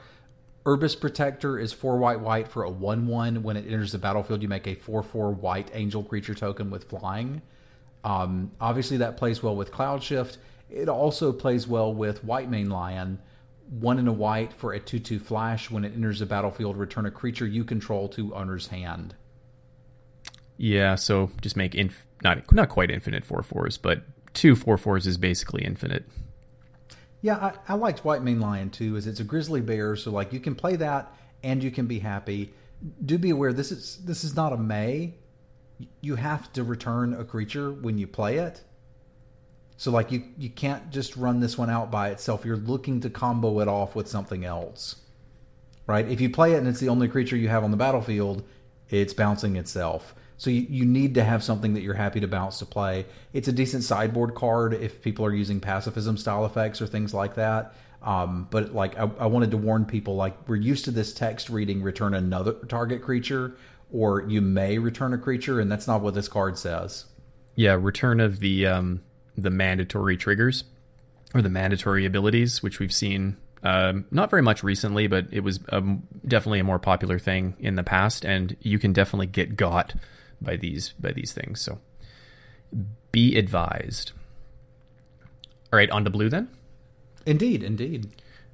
Urbis Protector is four white white for a one one. When it enters the battlefield, you make a four four white angel creature token with flying. Um, obviously, that plays well with Cloud Shift. It also plays well with Whitemane Lion. One in a white for a two two flash. When it enters the battlefield, return a creature you control to owner's hand. Yeah, so just make inf- not not quite infinite four fours, but two four fours is basically infinite. Yeah, I, I liked Whitemane Lion too, as it's a grizzly bear, so like you can play that and you can be happy. Do be aware this is this is not a May. You have to return a creature when you play it. So like you you can't just run this one out by itself. You're looking to combo it off with something else. Right? If you play it and it's the only creature you have on the battlefield, it's bouncing itself. So you, you need to have something that you're happy to bounce to play. It's a decent sideboard card if people are using pacifism style effects or things like that. Um, but like I, I wanted to warn people, like we're used to this text reading return another target creature, or you may return a creature, and that's not what this card says. Yeah, return of the um, the mandatory triggers or the mandatory abilities, which we've seen um, not very much recently, but it was um, definitely a more popular thing in the past, and you can definitely get got by these by these things. So be advised. All right, on to blue then. Indeed, indeed.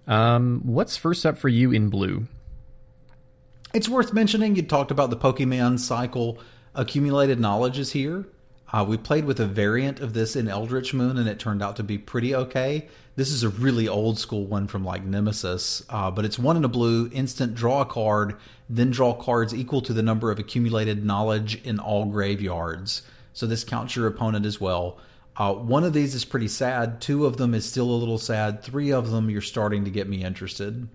Um, what's first up for you in blue? It's worth mentioning you talked about the Pokemon cycle. Accumulated knowledge is here. Uh, we played with a variant of this in Eldritch Moon, and it turned out to be pretty okay. This is a really old school one from like Nemesis, uh, but it's one in a blue, instant draw a card, then draw cards equal to the number of accumulated knowledge in all graveyards. So this counts your opponent as well. Uh, one of these is pretty sad. Two of them is still a little sad. Three of them, you're starting to get me interested.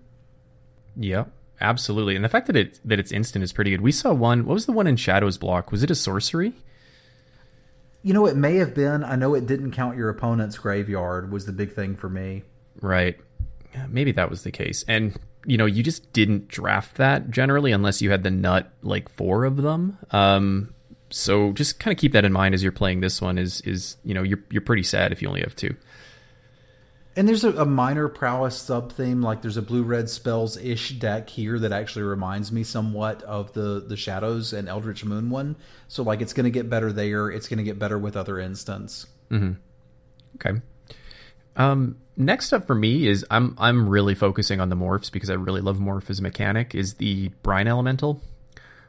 Yeah, absolutely. And the fact that it that it's instant is pretty good. We saw one. What was the one in Shadows block? Was it a sorcery? You know, it may have been. I know it didn't count your opponent's graveyard. Was the big thing for me. Right. Maybe that was the case. And you know, you just didn't draft that generally unless you had the nut like four of them. Um, so just kind of keep that in mind as you're playing this one. Is is you know you're you're pretty sad if you only have two. And there's a, a minor prowess sub theme, like there's a blue red spells ish deck here that actually reminds me somewhat of the the Shadows and Eldritch Moon one. So like it's going to get better there. It's going to get better with other instants. Mm-hmm. Okay. Um, next up for me is I'm I'm really focusing on the morphs because I really love morph as a mechanic. Is the brine elemental.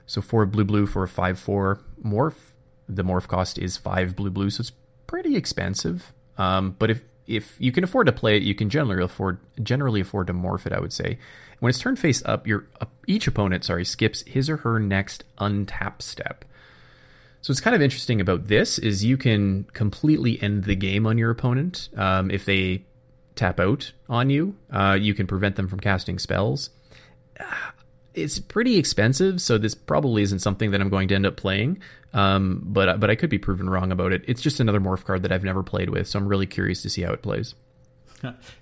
So four blue blue for a five four morph. The morph cost is five blue blue, so it's pretty expensive. Um, but if if you can afford to play it, you can generally afford generally afford to morph it. I would say when it's turned face up, your uh, each opponent sorry skips his or her next untap step. So what's kind of interesting about this is you can completely end the game on your opponent um, if they tap out on you. Uh, you can prevent them from casting spells. It's pretty expensive, so this probably isn't something that I'm going to end up playing. Um, but uh, but I could be proven wrong about it. It's just another morph card that I've never played with, so I'm really curious to see how it plays.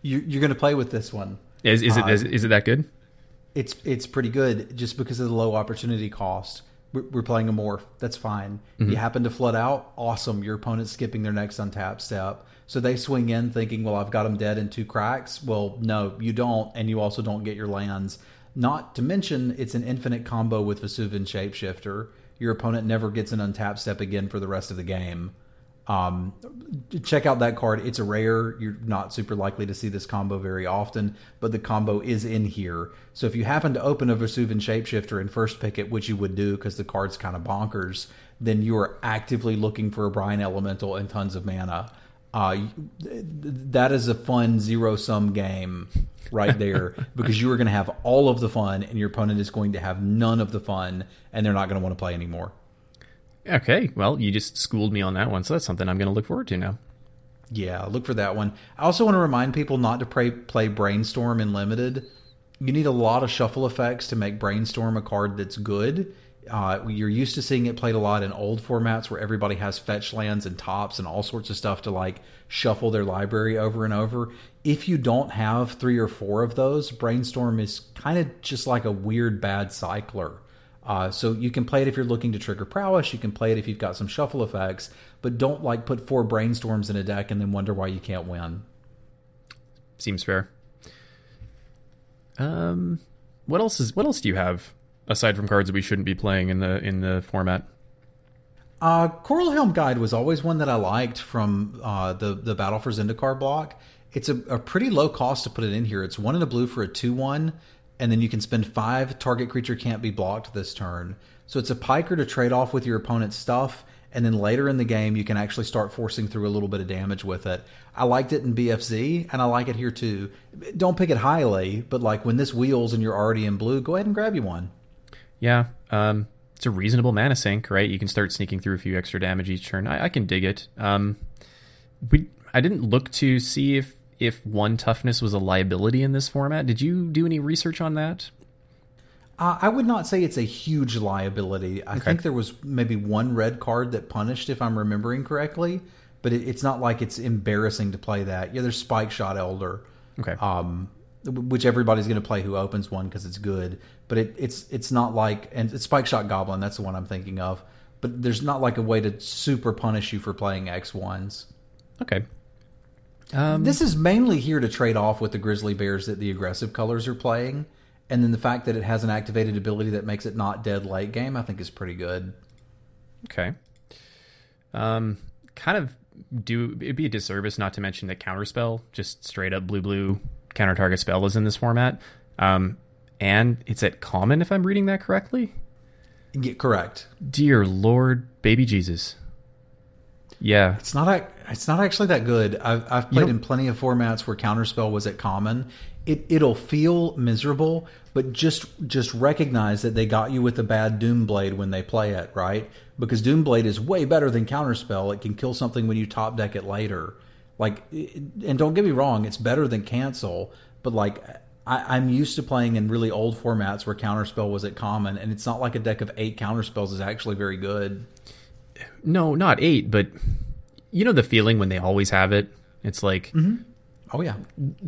You, you're going to play with this one. Is, is it uh, is, is it that good? It's it's pretty good just because of the low opportunity cost. We're, we're playing a morph. That's fine. You mm-hmm. happen to flood out. Awesome. Your opponent's skipping their next untap step. So they swing in thinking, well, I've got them dead in two cracks. Well, no, you don't. And you also don't get your lands. Not to mention, it's an infinite combo with Vesuvan Shapeshifter. Your opponent never gets an untap step again for the rest of the game. Um, check out that card. It's a rare. You're not super likely to see this combo very often, but the combo is in here. So if you happen to open a Vesuvan Shapeshifter and first pick it, which you would do because the card's kind of bonkers, then you are actively looking for a Brine Elemental and tons of mana. Uh, that is a fun zero sum game right there because you are going to have all of the fun and your opponent is going to have none of the fun and they're not going to want to play anymore. Okay, well, you just schooled me on that one, so that's something I'm going to look forward to now. Yeah, look for that one. I also want to remind people not to play, play Brainstorm in Limited. You need a lot of shuffle effects to make Brainstorm a card that's good. Uh, you're used to seeing it played a lot in old formats where everybody has fetch lands and tops and all sorts of stuff to like shuffle their library over and over. If you don't have three or four of those, Brainstorm is kind of just like a weird bad cycler. Uh, so you can play it if you're looking to trigger prowess. You can play it if you've got some shuffle effects, but don't like put four brainstorms in a deck and then wonder why you can't win. Seems fair. Um, what else is what else do you have aside from cards that we shouldn't be playing in the in the format? Uh, Coral Helm Guide was always one that I liked from uh, the the Battle for Zendikar block. It's a, a pretty low cost to put it in here. It's one in a blue for a two one, and then you can spend five. Target creature can't be blocked this turn. So it's a piker to trade off with your opponent's stuff, and then later in the game you can actually start forcing through a little bit of damage with it. I liked it in BFZ, and I like it here too. Don't pick it highly, but like when this wheels and you're already in blue, go ahead and grab you one. Yeah, um, it's a reasonable mana sink, right? You can start sneaking through a few extra damage each turn. I, I can dig it. Um, we I didn't look to see if if one toughness was a liability in this format. Did you do any research on that? Uh, I would not say it's a huge liability. I think there was maybe one red card that punished, if I'm remembering correctly, but it, it's not like it's embarrassing to play that. Yeah, there's Spike Shot Elder, Okay. um, which everybody's going to play who opens one because it's good. But it, it's it's not like and it's Spike Shot Goblin. That's the one I'm thinking of. But there's not like a way to super punish you for playing X ones. okay. Um, This is mainly here to trade off with the Grizzly Bears that the aggressive colors are playing, and then the fact that it has an activated ability that makes it not dead late game, I think is pretty good. Okay. Um, kind of do it'd be a disservice not to mention that counterspell, just straight up blue blue counter target spell is in this format. Um, and it's at common if I'm reading that correctly. Yeah, correct. Dear Lord, baby Jesus. Yeah. It's not ac- it's not actually that good. I've, I've played in plenty of formats where counterspell was at common. It it'll feel miserable, but just just recognize that they got you with a bad Doomblade when they play it, right? Because Doomblade is way better than counterspell. It can kill something when you top deck it later. Like, and don't get me wrong, it's better than cancel. But like, I, I'm used to playing in really old formats where counterspell was at common, and it's not like a deck of eight counterspells is actually very good. No, not eight, but you know the feeling when they always have it. It's like Oh yeah,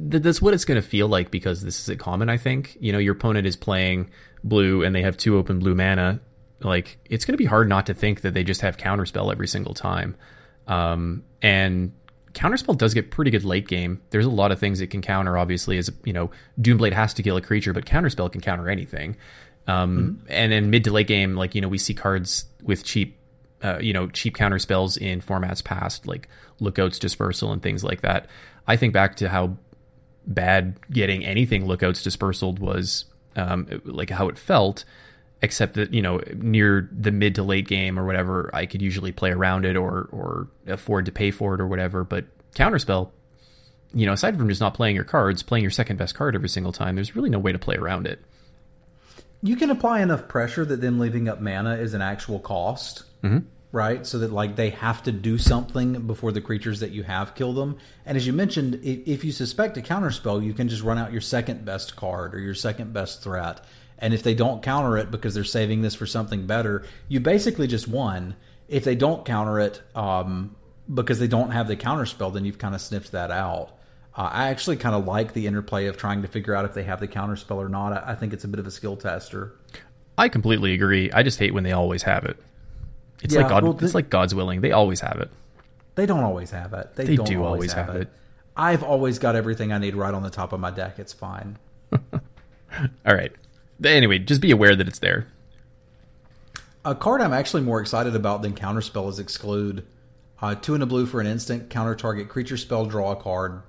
th- that's what it's going to feel like because this is at common. I think you know your opponent is playing blue and they have two open blue mana. Like it's going to be hard not to think that they just have counterspell every single time. Um, and counterspell does get pretty good late game. There's a lot of things it can counter. Obviously, as you know, Doomblade has to kill a creature, but counterspell can counter anything. Um, And in mid to late game, like you know, we see cards with cheap uh, you know, cheap counter spells in formats past, like Lookouts Dispersal and things like that. I think back to how bad getting anything Lookouts Dispersal was, um, like how it felt, except that, you know, near the mid to late game or whatever, I could usually play around it or, or afford to pay for it or whatever. But Counterspell, you know, aside from just not playing your cards, playing your second best card every single time, there's really no way to play around it. you can apply enough pressure that them leaving up mana is an actual cost, mm-hmm. right? So that like they have to do something before the creatures that you have kill them. And as you mentioned, i- if you suspect a counterspell, you can just run out your second best card or your second best threat. And if they don't counter it because they're saving this for something better, you basically just won. If they don't counter it um, because they don't have the counter spell, then you've kind of sniffed that out. Uh, I actually kind of like the interplay of trying to figure out if they have the counterspell or not. I, I think it's a bit of a skill tester. I completely agree. I just hate when they always have it. It's Yeah, like God, well, it's like God's willing. They always have it. They don't always have it. They, They don't do always, always have, have it. it. I've always got everything I need right on the top of my deck. It's fine. All right. Anyway, just be aware that it's there. A card I'm actually more excited about than Counterspell is Exclude. Uh, two in a blue for an instant, counter target creature spell, draw a card.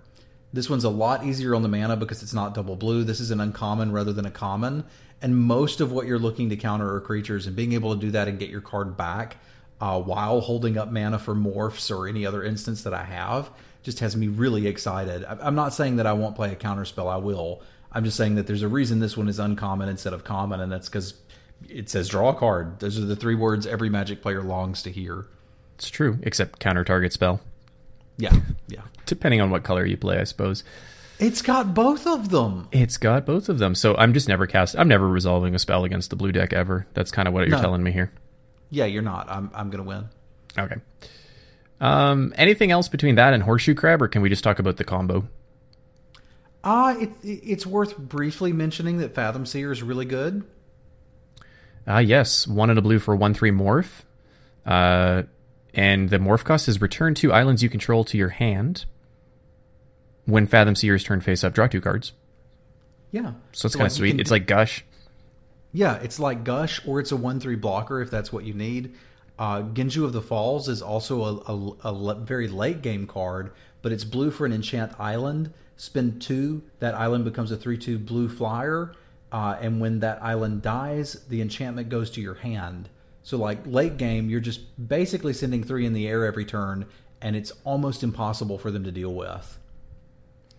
This one's a lot easier on the mana because it's not double blue. This is an uncommon rather than a common. And most of what you're looking to counter are creatures, and being able to do that and get your card back uh, while holding up mana for morphs or any other instance that I have just has me really excited. I'm not saying that I won't play a counterspell, I will. I'm just saying that there's a reason this one is uncommon instead of common, and that's because it says draw a card. Those are the three words every Magic player longs to hear. It's true, except counter target spell. Yeah, yeah. Depending on what color you play, I suppose. It's got both of them. It's got both of them. So I'm just never cast. I'm never resolving a spell against the blue deck ever. That's kind of what you're No. telling me here. Yeah, you're not. I'm I'm gonna win. Okay. Um, anything else between that and horseshoe crab, or can we just talk about the combo? Uh it, it's worth briefly mentioning that Fathom Seer is really good. Ah, yes, one in a blue for one three morph. Uh, and the morph cost is return two islands you control to your hand. When Fathom Seer's turn face up, draw two cards. Yeah. So it's So, kind of you sweet. can It's like Gush. Yeah, it's like Gush, or it's a one-three blocker if that's what you need. Uh, Genju of the Falls is also a, a, a le- very late game card, but it's blue for an enchant island. Spend two, that island becomes a three-two blue flyer, uh, and when that island dies, the enchantment goes to your hand. So, like late game, you're just basically sending three in the air every turn, and it's almost impossible for them to deal with.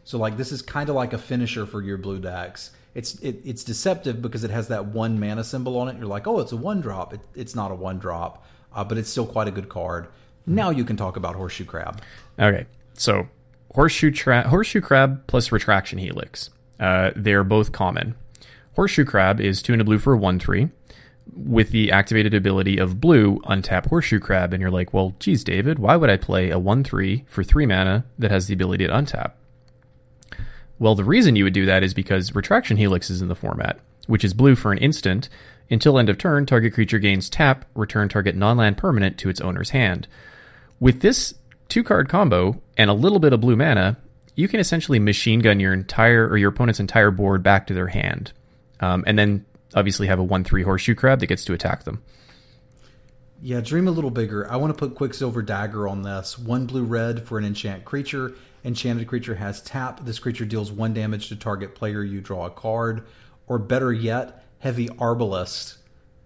So like this is kind of like a finisher for your blue decks. It's it, it's deceptive because it has that one mana symbol on it. You're like, oh, it's a one drop. It, it's not a one drop, uh, but it's still quite a good card. Now you can talk about Horseshoe Crab. Okay, so horseshoe tra- horseshoe crab plus retraction helix. Uh, they're both common. Horseshoe crab is two and a blue for a one three, with the activated ability of blue untap horseshoe crab, and you're like, well, geez, David, why would I play a one three for three mana that has the ability to untap? Well, the reason you would do that is because retraction helix is in the format, which is blue for an instant. Until end of turn, target creature gains tap, return target non land permanent to its owner's hand. With this two card combo and a little bit of blue mana, you can essentially machine gun your entire or your opponent's entire board back to their hand. Um, and then obviously have a 1 3 horseshoe crab that gets to attack them. Yeah, dream a little bigger. I want to put Quicksilver Dagger on this. One blue red for an enchant creature. Enchanted creature has tap. This creature deals one damage to target player. You draw a card. Or better yet, Heavy Arbalest.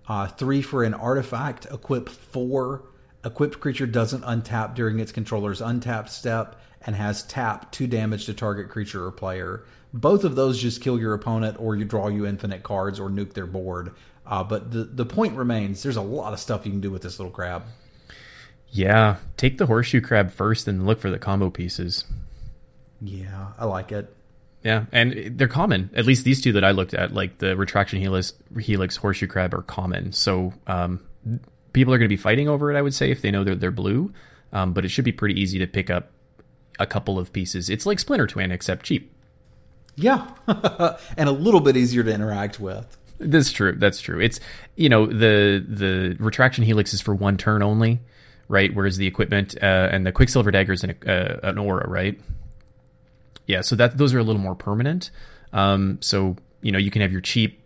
Uh, three for an artifact. Equip four. Equipped creature doesn't untap during its controller's untap step and has tap two damage to target creature or player. Both of those just kill your opponent or you draw you infinite cards or nuke their board. Uh, but the, the point remains there's a lot of stuff you can do with this little crab. Yeah, take the horseshoe crab first and look for the combo pieces. Yeah, I like it. Yeah, and they're common. At least these two that I looked at, like the retraction helix, helix horseshoe crab, are common. So um, people are going to be fighting over it. I would say if they know they're they're blue, um, but it should be pretty easy to pick up a couple of pieces. It's like Splinter Twin except cheap. Yeah, and a little bit easier to interact with. That's true. That's true. It's you know the the retraction helix is for one turn only, right? Whereas the equipment uh, and the quicksilver dagger is an, uh, an aura, right? Yeah, so that those are a little more permanent. Um, so you know you can have your cheap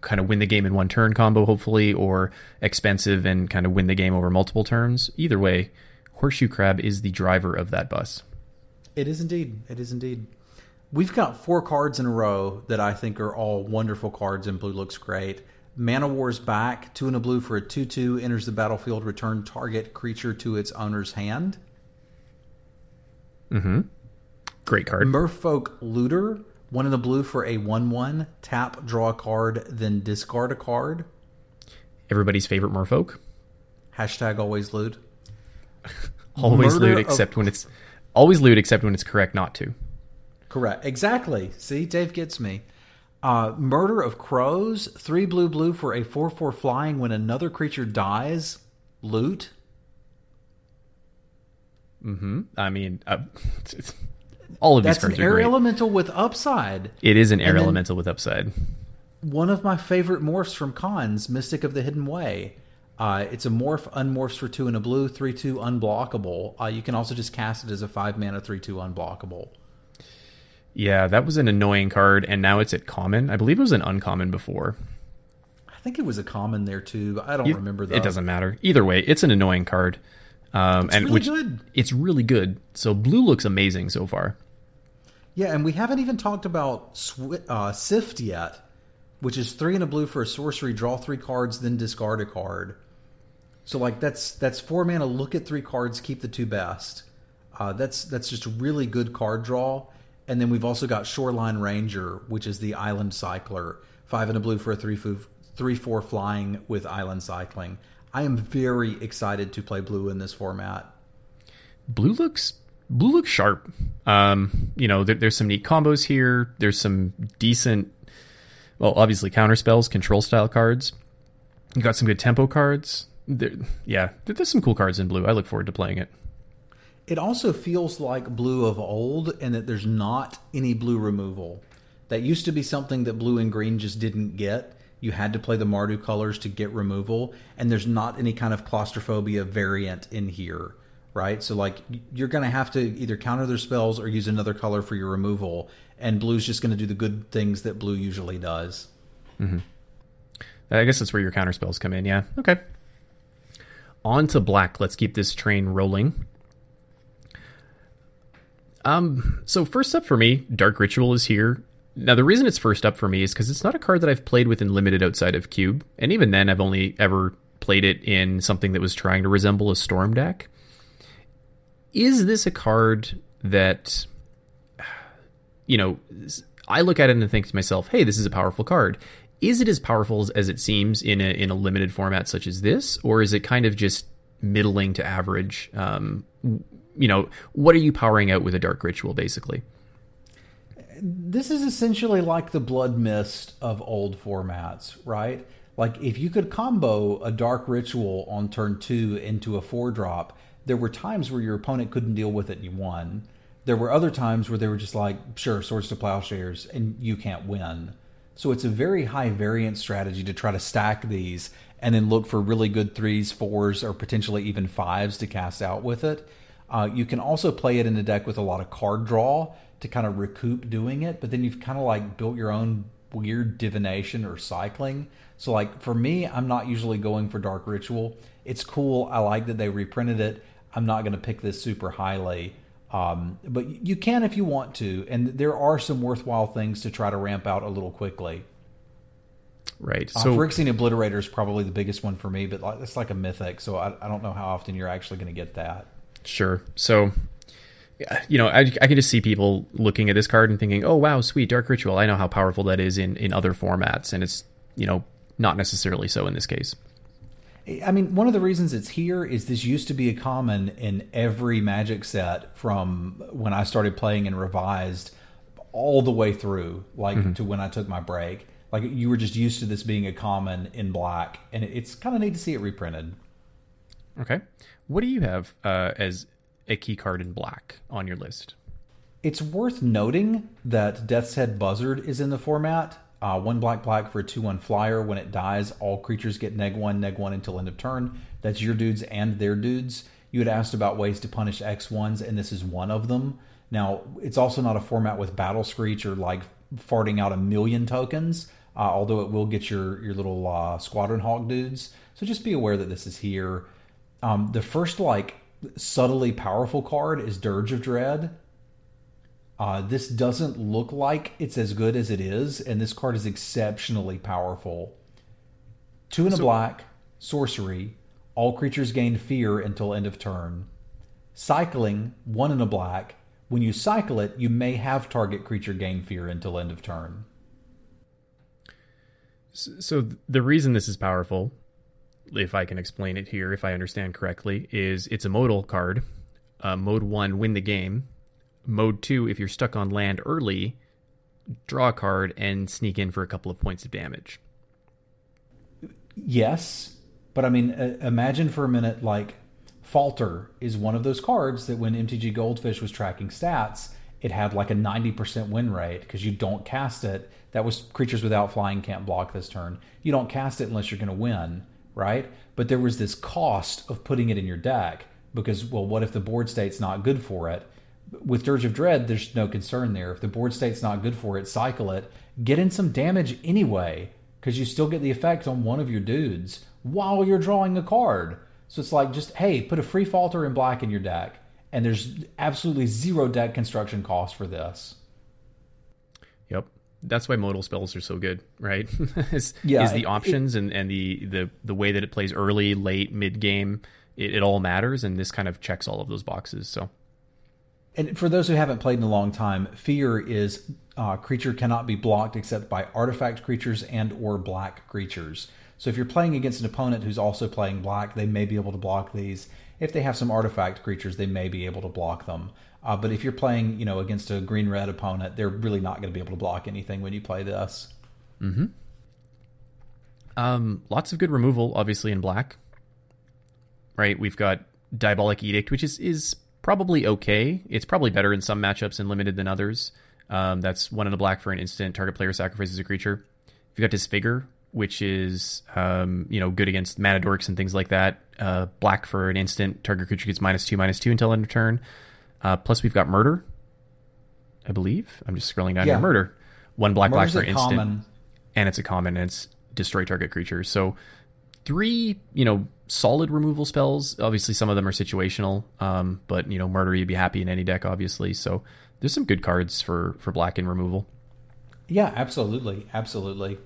kind of win the game in one turn combo, hopefully, or expensive and kind of win the game over multiple turns. Either way, horseshoe crab is the driver of that bus. It is indeed. It is indeed. We've got four cards in a row that I think are all wonderful cards, and blue looks great. Man-o'-War's back, two in a blue for a 2 2, enters the battlefield, return target creature to its owner's hand. Mm hmm. Great card. Merfolk Looter, one in the blue for a 1 1. Tap, draw a card, then discard a card. Everybody's favorite merfolk. Hashtag always loot. always Murder loot except of... when it's always loot except when it's correct not to. Correct. Exactly. See, Dave gets me. Uh, Murder of Crows, three blue blue for a 4 4 flying when another creature dies. Loot. Mm hmm. I mean, uh, all of That's these cards an are air great. elemental with upside. It is an air elemental with upside. One of my favorite morphs from Khans, Mystic of the Hidden Way. Uh, it's a morph, unmorphs for two and a blue, three two unblockable. Uh, you can also just cast it as a five mana three two unblockable. Yeah, that was an annoying card, and now it's at common. I believe it was an uncommon before. I think it was a common there too, but I don't you, remember that. It doesn't matter. Either way, it's an annoying card. Um, it's and really which, good. It's really good. So blue looks amazing so far. Yeah, and we haven't even talked about Sw- uh, Sift yet, which is three and a blue for a sorcery. Draw three cards, then discard a card. So like that's that's four mana. Look at three cards, keep the two best. Uh, that's that's just really good card draw. And then we've also got Shoreline Ranger, which is the Island Cycler, five and a blue for a three three four flying with Island Cycling. I am very excited to play blue in this format. Blue looks blue looks sharp. Um, you know, there, there's some neat combos here. There's some decent, well, obviously counter spells, control style cards. You got some good tempo cards. There, yeah, there's some cool cards in blue. I look forward to playing it. It also feels like blue of old, and that there's not any blue removal. That used to be something that blue and green just didn't get you had to play the Mardu colors to get removal, and there's not any kind of claustrophobia variant in here, right? So like you're going to have to either counter their spells or use another color for your removal, and blue's just going to do the good things that blue usually does. Mm-hmm. I guess that's where your counter spells come in. Yeah. Okay. On to black. Let's keep this train rolling. Um. So first up for me, Dark Ritual is here. Now, the reason it's first up for me is because it's not a card that I've played with in limited outside of Cube, and even then, I've only ever played it in something that was trying to resemble a Storm deck. Is this a card that, you know, I look at it and think to myself, "Hey, this is a powerful card." Is it as powerful as it seems in a in a limited format such as this, or is it kind of just middling to average? Um, you know, what are you powering out with a Dark Ritual, basically? This is essentially like the blood mist of old formats, right? Like if you could combo a dark ritual on turn two into a four drop, there were times where your opponent couldn't deal with it and you won. There were other times where they were just like, sure, swords to plowshares, and you can't win. So it's a very high variance strategy to try to stack these and then look for really good threes, fours, or potentially even fives to cast out with it. Uh, you can also play it in a deck with a lot of card draw to kind of recoup doing it, but then you've kind of like built your own weird divination or cycling. So like for me, I'm not usually going for Dark Ritual. It's cool. I like that they reprinted it. I'm not going to pick this super highly. Um, but you can if you want to, and there are some worthwhile things to try to ramp out a little quickly. Right. Uh, So Phyrexian Obliterator is probably the biggest one for me, but like, it's like a mythic, so I, I don't know how often you're actually going to get that. Sure. So, you know, I, I can just see people looking at this card and thinking, "Oh, wow, sweet Dark Ritual. I know how powerful that is in in other formats," and it's you know not necessarily so in this case. I mean, one of the reasons it's here is this used to be a common in every Magic set from when I started playing and revised all the way through, like to when I took my break. Like you were just used to this being a common in black, and it's kind of neat to see it reprinted. Okay. What do you have uh, as a key card in black on your list? It's worth noting that Death's Head Buzzard is in the format. Uh, one black black for a 2 1 flyer. When it dies, all creatures get neg 1, neg 1 until end of turn. That's your dudes and their dudes. You had asked about ways to punish X1s, and this is one of them. Now, it's also not a format with Battle Screech or like farting out a million tokens, uh, although it will get your, your little uh, Squadron Hawk dudes. So just be aware that this is here. Um, the first, like, subtly powerful card is Dirge of Dread. Uh, this doesn't look like it's as good as it is, and this card is exceptionally powerful. Two in a black, sorcery. All creatures gain fear until end of turn. Cycling, one in a black. When you cycle it, you may have target creature gain fear until end of turn. So the reason this is powerful, if I can explain it here, if I understand correctly, is it's a modal card. Uh, mode one, win the game. Mode two, if you're stuck on land early, draw a card and sneak in for a couple of points of damage. Yes, but I mean, uh, imagine for a minute like Falter is one of those cards that when MTG Goldfish was tracking stats, it had like a 90% win rate because you don't cast it. That was creatures without flying can't block this turn. You don't cast it unless you're going to win, right? But there was this cost of putting it in your deck because, well, what if the board state's not good for it? With Dirge of Dread, there's no concern there. If the board state's not good for it, cycle it. Get in some damage anyway because you still get the effect on one of your dudes while you're drawing a card. So it's like just hey, put a free falter in black in your deck, and there's absolutely zero deck construction cost for this. That's why modal spells are so good, right? is, Yeah, is the it- options and, and the, the, the way that it plays early, late, mid game, it, it all matters, and this kind of checks all of those boxes. So And for those who haven't played in a long time, fear is uh, creature cannot be blocked except by artifact creatures and or black creatures. So if you're playing against an opponent who's also playing black, they may be able to block these. If they have some artifact creatures, they may be able to block them. Uh, but if you're playing, you know, against a green red opponent, they're really not going to be able to block anything when you play this. Um, lots of good removal, obviously in black. Right, we've got Diabolic Edict, which is is probably okay. It's probably better in some matchups and limited than others. Um, that's one in the black for an instant. Target player sacrifices a creature. You've got Disfigure, which is um, you know good against mana dorks and things like that. Uh, black for an instant. Target creature gets minus two, minus two until end of turn. Uh, plus, we've got Murder. I believe I'm just scrolling down Yeah. here. Murder, one black black for instant common. and it's a common and it's destroy target creatures. So three, you know, solid removal spells. Obviously, some of them are situational, um, but you know, murder you'd be happy in any deck, obviously. So there's some good cards for for black in removal. Yeah, absolutely, absolutely.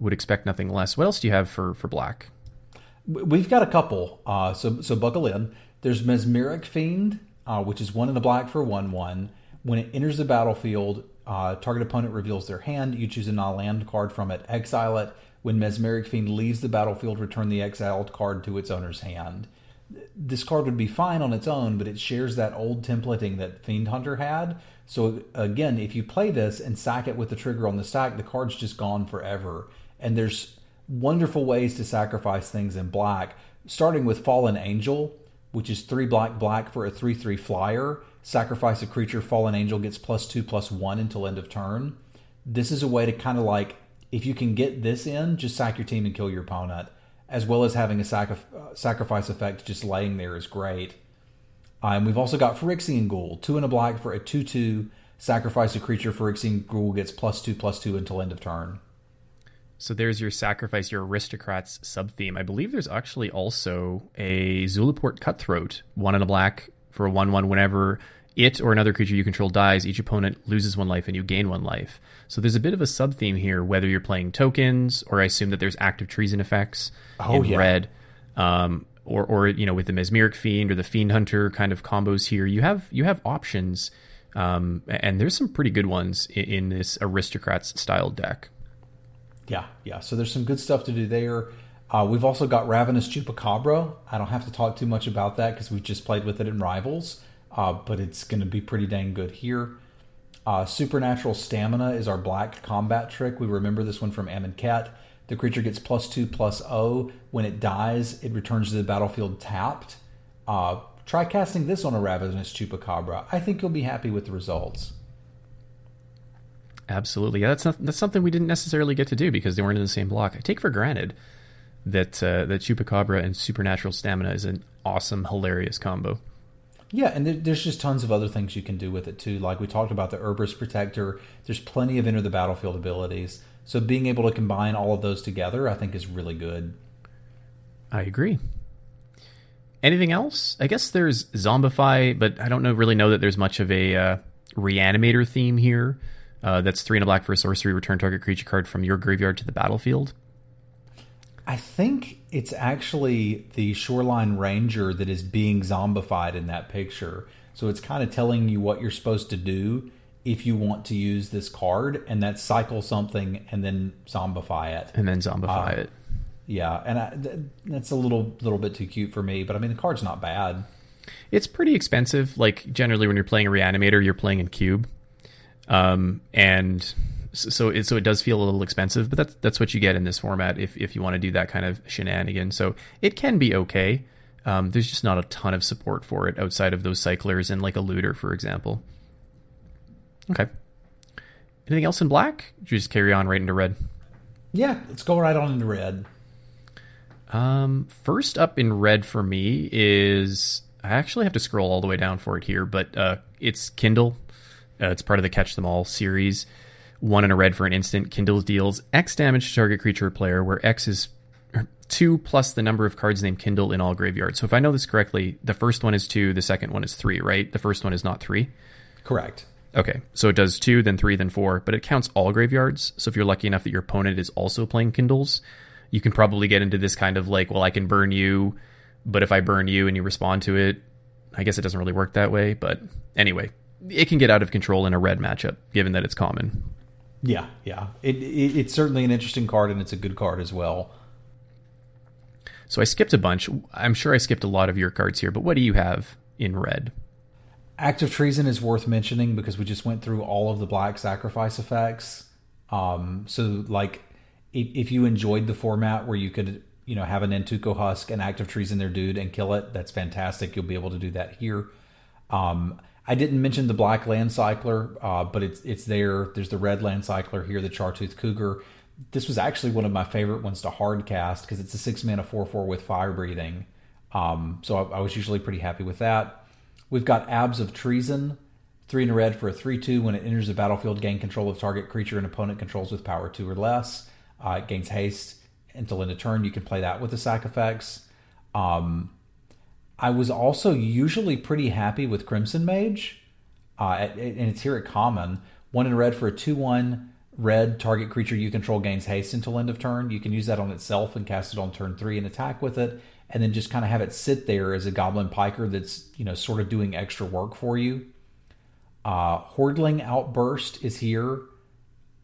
Would expect nothing less. What else do you have for for black? We've got a couple, uh, so so buckle in. There's Mesmeric Fiend, uh, which is one in the black for one one. When it enters the battlefield, uh, target opponent reveals their hand. You choose a non-land card from it, exile it. When Mesmeric Fiend leaves the battlefield, return the exiled card to its owner's hand. This card would be fine on its own, but it shares that old templating that Fiend Hunter had. So again, if you play this and sack it with the trigger on the stack, the card's just gone forever. And there's wonderful ways to sacrifice things in black, starting with Fallen Angel, which is three black black for a 3 3 flyer. Sacrifice a creature, Fallen Angel gets plus two plus one until end of turn. This is a way to kind of like, if you can get this in, just sack your team and kill your opponent, as well as having a sacri- uh, sacrifice effect just laying there is great. And we've also got Phyrexian Ghoul, two in a black for a 2 2. Sacrifice a creature, Phyrexian Ghoul gets plus two plus two until end of turn. So there's your sacrifice, your aristocrats sub theme. I believe there's actually also a Zulaport Cutthroat, one in a black for a one one. Whenever it or another creature you control dies, each opponent loses one life and you gain one life. So there's a bit of a sub theme here, whether you're playing tokens or I assume that there's active treason effects Oh, in yeah. red, um, or or you know with the mesmeric fiend or the fiend hunter kind of combos here. You have you have options, um, and there's some pretty good ones in, in this aristocrats style deck. Yeah, yeah. So there's some good stuff to do there. Uh, we've also got Ravenous Chupacabra. I don't have to talk too much about that because we've just played with it in Rivals, uh, but it's going to be pretty dang good here. Uh, Supernatural Stamina is our black combat trick. We remember this one from Amonkhet. The creature gets plus two plus O. When it dies, it returns to the battlefield tapped. Uh, try casting this on a Ravenous Chupacabra. I think you'll be happy with the results. Absolutely, yeah. That's not, that's something we didn't necessarily get to do because they weren't in the same block. I take for granted that uh, that Chupacabra and Supernatural Stamina is an awesome, hilarious combo. Yeah, and there, there's just tons of other things you can do with it too. Like we talked about the Urbis Protector. There's plenty of enter the battlefield abilities. So being able to combine all of those together, I think, is really good. I agree. Anything else? I guess there's Zombify, but I don't know really know that there's much of a uh, reanimator theme here. Uh, that's three and a black for a sorcery. Return target creature card from your graveyard to the battlefield. I think it's actually the Shoreline Ranger that is being zombified in that picture. So it's kind of telling you what you're supposed to do if you want to use this card, and that's cycle something and then zombify it. and then zombify it. Yeah, and I, th- that's a little little bit too cute for me, but I mean the card's not bad. It's pretty expensive. Like generally, when you're playing a reanimator, you're playing in cube, um, and so it so it does feel a little expensive. But that's that's what you get in this format if if you want to do that kind of shenanigan. So it can be okay. Um, there's just not a ton of support for it outside of those cyclers and like a looter, for example. Okay. Anything else in black? You just carry on right into red. Yeah, let's go right on into red. Um, first up in red for me is I actually have to scroll all the way down for it here, but uh, it's Kindle. Uh, it's part of the Catch Them All series. One in a red for an instant. Kindles deals X damage to target creature or player, where X is two plus the number of cards named Kindle in all graveyards. So if I know this correctly, the first one is two, the second one is three, right? The first one is not three. Correct. Okay, so it does two, then three, then four, but it counts all graveyards. So if you're lucky enough that your opponent is also playing Kindles, you can probably get into this kind of like, well, I can burn you, but if I burn you and you respond to it, I guess it doesn't really work that way. But anyway, it can get out of control in a red matchup, given that it's common. Yeah, yeah. It, it it's certainly an interesting card, and it's a good card as well. So I skipped a bunch. I'm sure I skipped a lot of your cards here, but what do you have in red? Act of Treason is worth mentioning because we just went through all of the black sacrifice effects. Um, so, like, if, if you enjoyed the format where you could, you know, have a Nantuko Husk, and Act of Treason their dude, and kill it, that's fantastic. You'll be able to do that here. Um, I didn't mention the black land cycler, uh, but it's it's there. There's the red land cycler here, the Chartooth Cougar. This was actually one of my favorite ones to hard cast because it's a six mana four four with fire breathing. Um, so I, I was usually pretty happy with that. We've got Abs of Treason, three in a red for a three two. When it enters the battlefield, gain control of target creature and opponent controls with power two or less. Uh, it gains haste until end of turn. You can play that with the sack effects. Um, I was also usually pretty happy with Crimson Mage, uh, and it's here at common. One in red for a 2 1 red target creature you control gains haste until end of turn. You can use that on itself and cast it on turn three and attack with it, and then just kind of have it sit there as a goblin piker that's, you know, sort of doing extra work for you. Uh, Hordling Outburst is here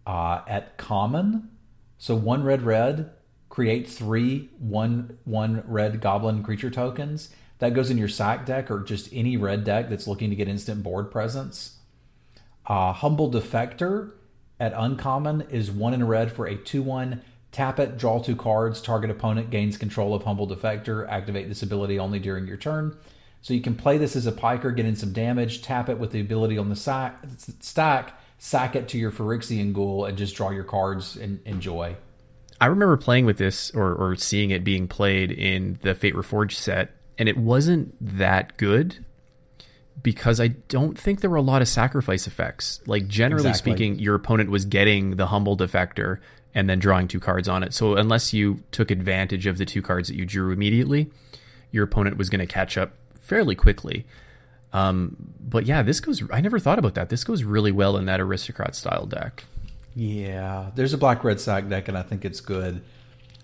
uh, at common. So one red red, create three one one red goblin creature tokens. That goes in your sack deck or just any red deck that's looking to get instant board presence. Uh, Humble Defector at uncommon is one in red for a 2 1. Tap it, draw two cards, target opponent gains control of Humble Defector. Activate this ability only during your turn. So you can play this as a piker, get in some damage, tap it with the ability on the sack, stack, sack it to your Phyrexian Ghoul, and just draw your cards and enjoy. I remember playing with this or, or seeing it being played in the Fate Reforged set, and it wasn't that good because I don't think there were a lot of sacrifice effects. Like generally Exactly. speaking, your opponent was getting the humble defector and then drawing two cards on it. So unless you took advantage of the two cards that you drew immediately, your opponent was going to catch up fairly quickly. Um, but yeah, this goes. I never thought about that. This goes really well in that aristocrat style deck. Yeah, there's a black red sack deck, and I think it's good.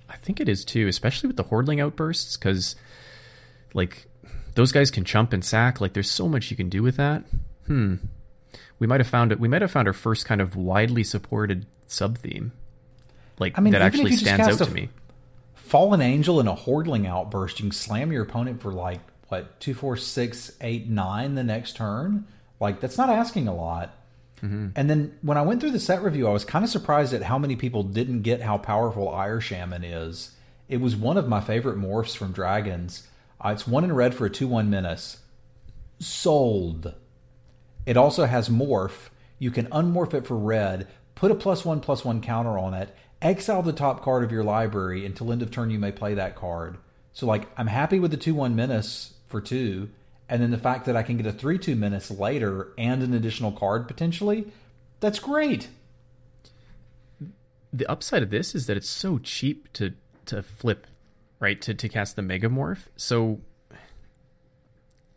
I think it is too, especially with the hordling outbursts, because like those guys can chump and sack. Like there's so much you can do with that. Hmm. We might have found it. We might have found our first kind of widely supported sub theme, like I mean, that actually if you just stands out to me. Fallen Angel and a Hordling outburst, you can slam your opponent for like what two, four, six, eight, nine the next turn. Like that's not asking a lot. And then when I went through the set review, I was kind of surprised at how many people didn't get how powerful Ire Shaman is. It was one of my favorite morphs from Dragons. Uh, it's one in red for a two-one menace. Sold. It also has morph. You can unmorph it for red, put a plus one plus one counter on it, exile the top card of your library until end of turn you may play that card. So like I'm happy with the two one menace for two, and then the fact that I can get a three two menace later and an additional card potentially, that's great. the upside of this is that it's so cheap to to flip, right? To to cast the Megamorph. So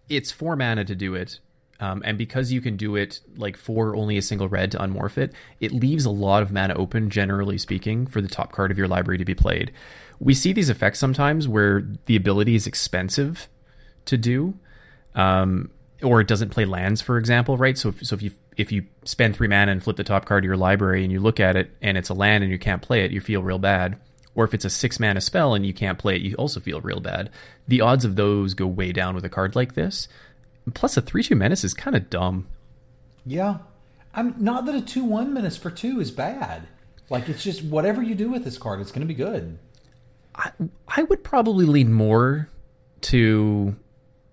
it's four mana to do it. Um, and because you can do it like for only a single red to unmorph it, it leaves a lot of mana open, generally speaking, for the top card of your library to be played. We see these effects sometimes where the ability is expensive to do, um, or it doesn't play lands, for example, right? So, if, so if you if you spend three mana and flip the top card of your library and you look at it and it's a land and you can't play it, you feel real bad. Or if it's a six mana spell and you can't play it, you also feel real bad. The odds of those go way down with a card like this. Plus, a three two menace is kind of dumb. Yeah. I'm not that a two one menace for two is bad. Like it's just whatever you do with this card, it's gonna be good. I, I would probably lean more to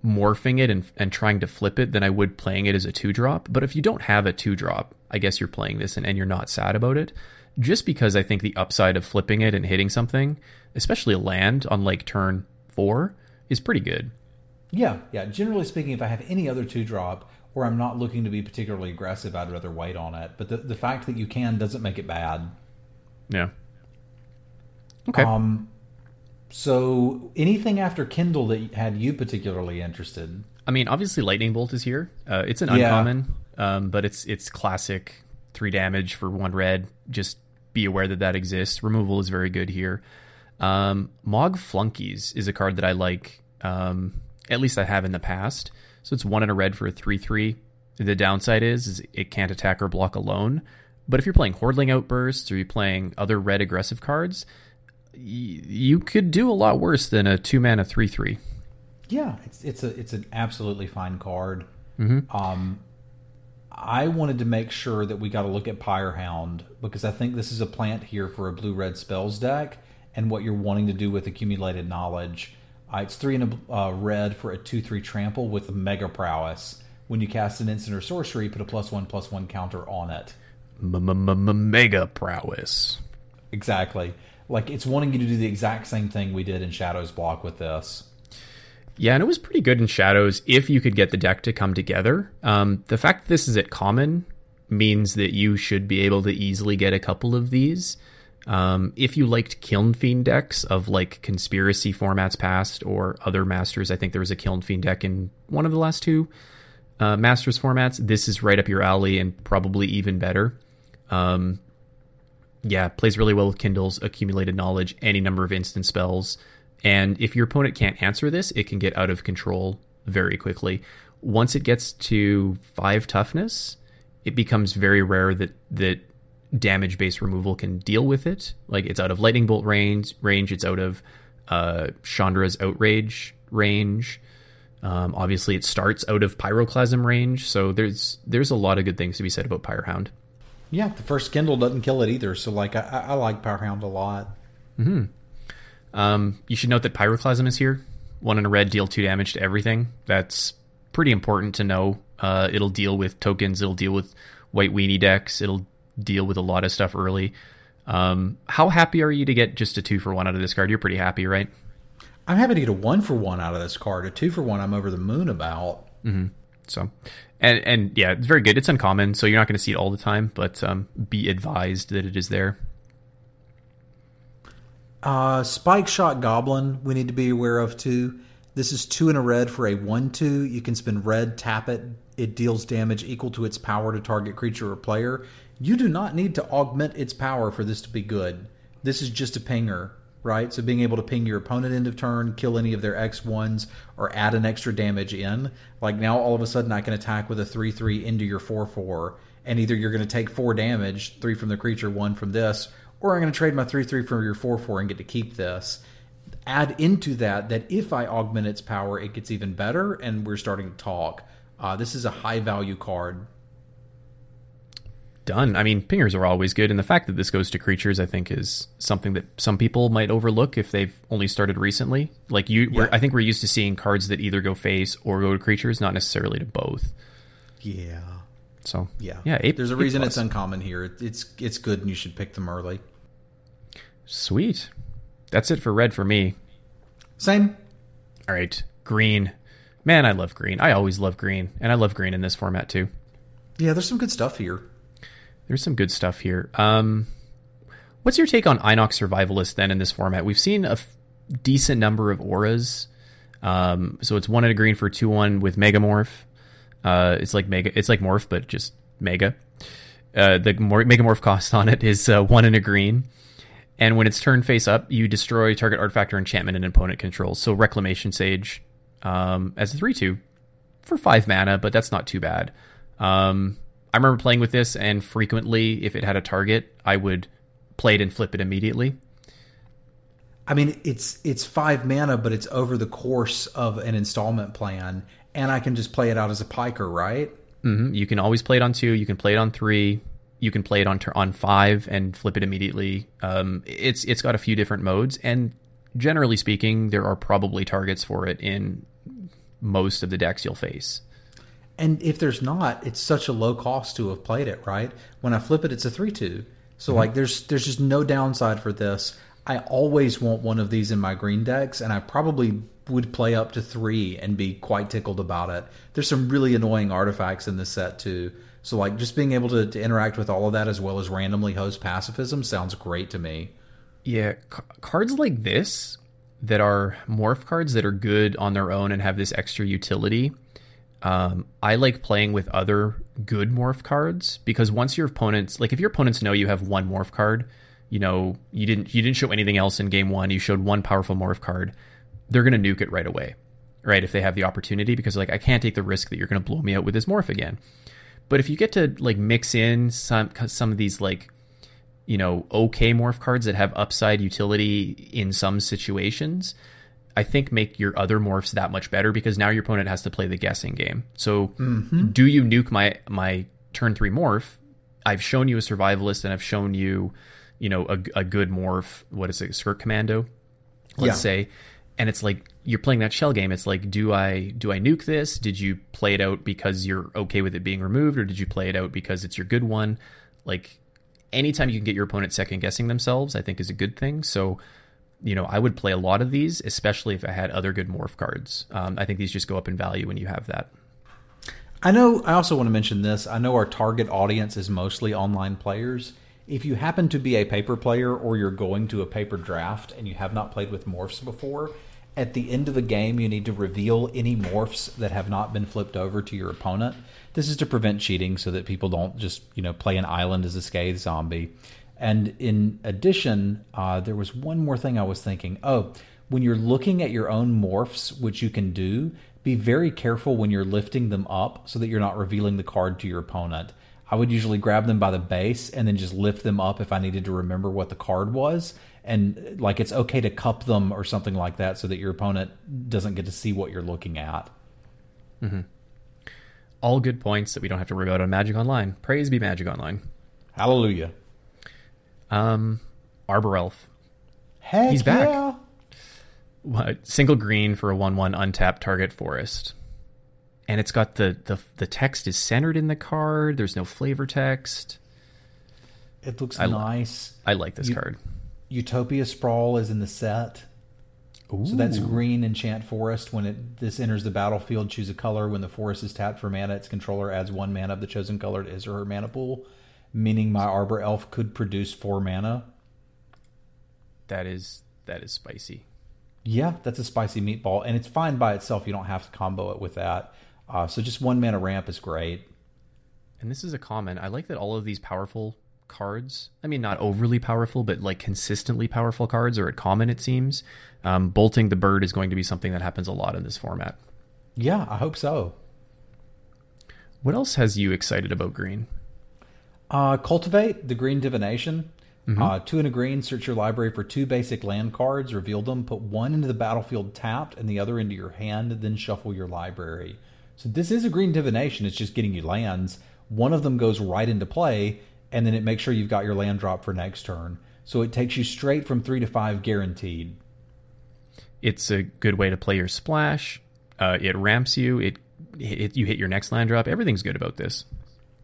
morphing it and, and trying to flip it than I would playing it as a two drop. But if you don't have a two drop, I guess you're playing this and, and you're not sad about it. Just because I think the upside of flipping it and hitting something, especially a land on like turn four, is pretty good. Yeah, yeah. Generally speaking, if I have any other two drop or I'm not looking to be particularly aggressive, I'd rather wait on it. But the, the fact that you can doesn't make it bad. Yeah. Okay. Um, so anything after Kindle that had you particularly interested? I mean, obviously, lightning bolt is here. Uh, it's an Yeah. uncommon, um, but it's it's classic three damage for one red. Just be aware that that exists. Removal is very good here. Um, Mog Flunkies is a card that I like. Um, at least I have in the past. So it's one in a red for a three three. The downside is, is it can't attack or block alone. But if you're playing Hordeling Outbursts or you're playing other red aggressive cards, y- you could do a lot worse than a two mana three three. Yeah, it's it's a it's an absolutely fine card. Um, I wanted to make sure that we got to look at Pyre Hound because I think this is a plant here for a blue red spells deck and what you're wanting to do with accumulated knowledge. Uh, it's three and a uh, red for a two three trample with mega prowess. When you cast an instant or sorcery, put a plus one plus one counter on it. Mega prowess. Exactly. Like it's wanting you to do the exact same thing we did in Shadows Block with this. Yeah, and it was pretty good in Shadows if you could get the deck to come together. Um, the fact that this is at common means that you should be able to easily get a couple of these. Um, if you liked Kiln Fiend decks of like conspiracy formats past or other masters, I think there was a Kiln Fiend deck in one of the last two uh, masters formats. This is right up your alley and probably even better. Um, yeah, plays really well with Kindle's accumulated knowledge, any number of instant spells. And if your opponent can't answer this, it can get out of control very quickly. Once it gets to five toughness, it becomes very rare that that damage based removal can deal with it. Like it's out of lightning bolt range, range. It's out of uh, Chandra's outrage range. Um, obviously, it starts out of pyroclasm range. So there's there's a lot of good things to be said about Pyre Hound. Yeah, the first Kindle doesn't kill it either. So like I, I like Pyre Hound a lot. Um, you should note that Pyroclasm is here. One in a red, deal two damage to everything. That's pretty important to know. Uh, it'll deal with tokens. It'll deal with white weenie decks. It'll deal with a lot of stuff early. Um, how happy are you to get just a two for one out of this card? You're pretty happy, right? I'm happy to get a one for one out of this card. A two for one, I'm over the moon about. So, and and yeah, it's very good. It's uncommon, so you're not going to see it all the time, but um, be advised that it is there. Uh, Spikeshot Goblin, we need to be aware of too. This is two in a red for a 1 2. You can spend red, tap it. It deals damage equal to its power to target creature or player. You do not need to augment its power for this to be good. This is just a pinger, right? So being able to ping your opponent end of turn, kill any of their X1s, or add an extra damage in. Like now all of a sudden I can attack with a 3 3 into your 4 4, and either you're going to take 4 damage, 3 from the creature, 1 from this, or I'm going to trade my 3 3 for your 4 4 and get to keep this. Add into that that if I augment its power, it gets even better, and we're starting to talk. Uh, this is a high value card. Done. I mean, pingers are always good, and the fact that this goes to creatures, I think, is something that some people might overlook if they've only started recently. Like you, Yeah. I think we're used to seeing cards that either go face or go to creatures, not necessarily to both. Yeah. So Yeah. yeah. A, There's a reason it's uncommon here. It- It's it's good and you should pick them early. Sweet. That's it for red for me. Same. All right, green. Man, I love green. I always love green, and I love green in this format too. Yeah, there's some good stuff here. There's some good stuff here. Um, what's your take on Ainok Survivalist then in this format? We've seen a f- decent number of auras. Um, so it's one in a green for two one with Megamorph. Uh, it's like mega. It's like Morph, but just Mega. Uh, the mor- Megamorph cost on it is uh, one in a green. And when it's turned face up, you destroy target artifact or enchantment an opponent controls. So Reclamation Sage um, as a 3 2 for 5 mana, but that's not too bad. Um, I remember playing with this, and frequently, if it had a target, I would play it and flip it immediately. I mean, it's it's five mana, but it's over the course of an installment plan, and I can just play it out as a piker, right? hmm You can always play it on two. You can play it on three. You can play it on on five and flip it immediately. Um, it's it's got a few different modes, and generally speaking, there are probably targets for it in most of the decks you'll face. And if there's not, it's such a low cost to have played it, right? When I flip it, it's a three two. So like, there's there's just no downside for this. I always want one of these in my green decks, and I probably would play up to three and be quite tickled about it. There's some really annoying artifacts in this set too. So like, just being able to, to interact with all of that as well as randomly host pacifism sounds great to me. Yeah, c- cards like this that are morph cards that are good on their own and have this extra utility. Um, I like playing with other good morph cards because once your opponents, like if your opponents know you have one morph card, you know you didn't you didn't show anything else in game one. You showed one powerful morph card. They're gonna nuke it right away, right? If they have the opportunity, because like I can't take the risk that you're gonna blow me out with this morph again. But if you get to like mix in some some of these like you know, okay morph cards that have upside utility in some situations, I think make your other morphs that much better because now your opponent has to play the guessing game. So, mm-hmm. do you nuke my my turn three morph? I've shown you a survivalist and I've shown you, you know, a, a good morph. What is it, Skirk Commando? Let's Yeah. say, and it's like you're playing that shell game. It's like, do I do I nuke this? Did you play it out because you're okay with it being removed, or did you play it out because it's your good one? Like anytime you can get your opponent second guessing themselves, I think is a good thing. So, you know, I would play a lot of these, especially if I had other good morph cards. Um, I think these just go up in value when you have that. I know. I also want to mention this. I know our target audience is mostly online players. If you happen to be a paper player or you're going to a paper draft and you have not played with morphs before, at the end of the game, you need to reveal any morphs that have not been flipped over to your opponent. This is to prevent cheating so that people don't just, you know, play an island as a scathe zombie. And in addition, uh, there was one more thing I was thinking. Oh, when you're looking at your own morphs, which you can do, be very careful when you're lifting them up so that you're not revealing the card to your opponent. I would usually grab them by the base and then just lift them up if I needed to remember what the card was. And like it's okay to cup them or something like that so that your opponent doesn't get to see what you're looking at. All good points that we don't have to worry about on Magic Online. Praise be Magic Online. Hallelujah. Um, Arbor Elf. Heck He's back. yeah. What- Single green for a one-one untapped target forest, and it's got the the the text is centered in the card. There's no flavor text. It looks I nice. I like this You- card. Utopia Sprawl is in the set. So that's green enchant forest. When it this enters the battlefield, choose a color. When the forest is tapped for mana, its controller adds one mana of the chosen color to his or her mana pool, meaning my Arbor Elf could produce four mana. That is that is spicy. Yeah, that's a spicy meatball, and it's fine by itself. You don't have to combo it with that. Uh, so just one mana ramp is great. And this is a comment. I like that all of these powerful cards, I mean, not overly powerful, but like consistently powerful cards are at common, it seems. Um, bolting the bird is going to be something that happens a lot in this format. Yeah, I hope so. What else has you excited about green? Uh, cultivate the green divination. Mm-hmm. Uh, two in a green, search your library for two basic land cards, reveal them, put one into the battlefield tapped and the other into your hand, then shuffle your library. So this is a green divination, it's just getting you lands. One of them goes right into play, and then it makes sure you've got your land drop for next turn. So it takes you straight from three to five guaranteed. It's a good way to play your splash. Uh, it ramps you. It, it you hit your next land drop. Everything's good about this.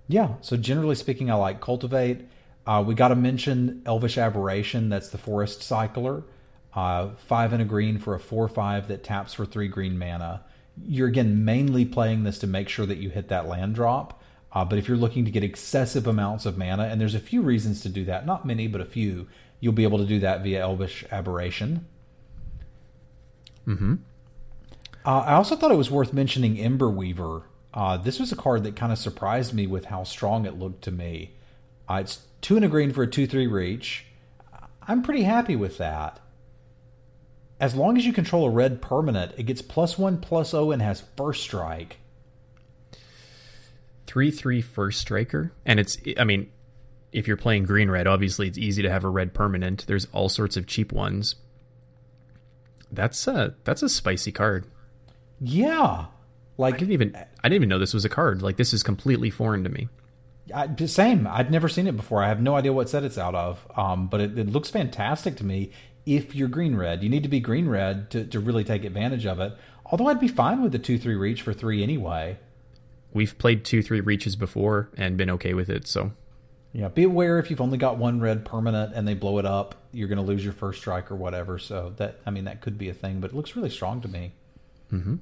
Yeah. So generally speaking, I like cultivate. Uh, we got to mention Elvish Aberration. That's the Forest Cycler. Uh, five and a green for a four-five that taps for three green mana. You're again mainly playing this to make sure that you hit that land drop. Uh, but if you're looking to get excessive amounts of mana, and there's a few reasons to do that, not many, but a few, you'll be able to do that via Elvish Aberration. Hmm. I also thought it was worth mentioning Ember Weaver. Uh, this was a card that kind of surprised me with how strong it looked to me. Uh, it's two and a green for a 2 3 reach. I'm pretty happy with that. As long as you control a red permanent, it gets plus one, plus O, and has first strike. 3 three first striker. And it's, I mean, if you're playing green red, obviously it's easy to have a red permanent. There's all sorts of cheap ones. That's a that's a spicy card. Yeah, like I didn't even I didn't even know this was a card. Like this is completely foreign to me. I, same. I'd never seen it before. I have no idea what set it's out of. Um, but it, it, looks fantastic to me. If you're green red, you need to be green red to, to really take advantage of it. Although I'd be fine with the two three reach for three anyway. We've played two three reaches before and been okay with it. So yeah, be aware if you've only got one red permanent and they blow it up, you're going to lose your first strike or whatever. So that I mean that could be a thing, but it looks really strong to me. Mm-hmm.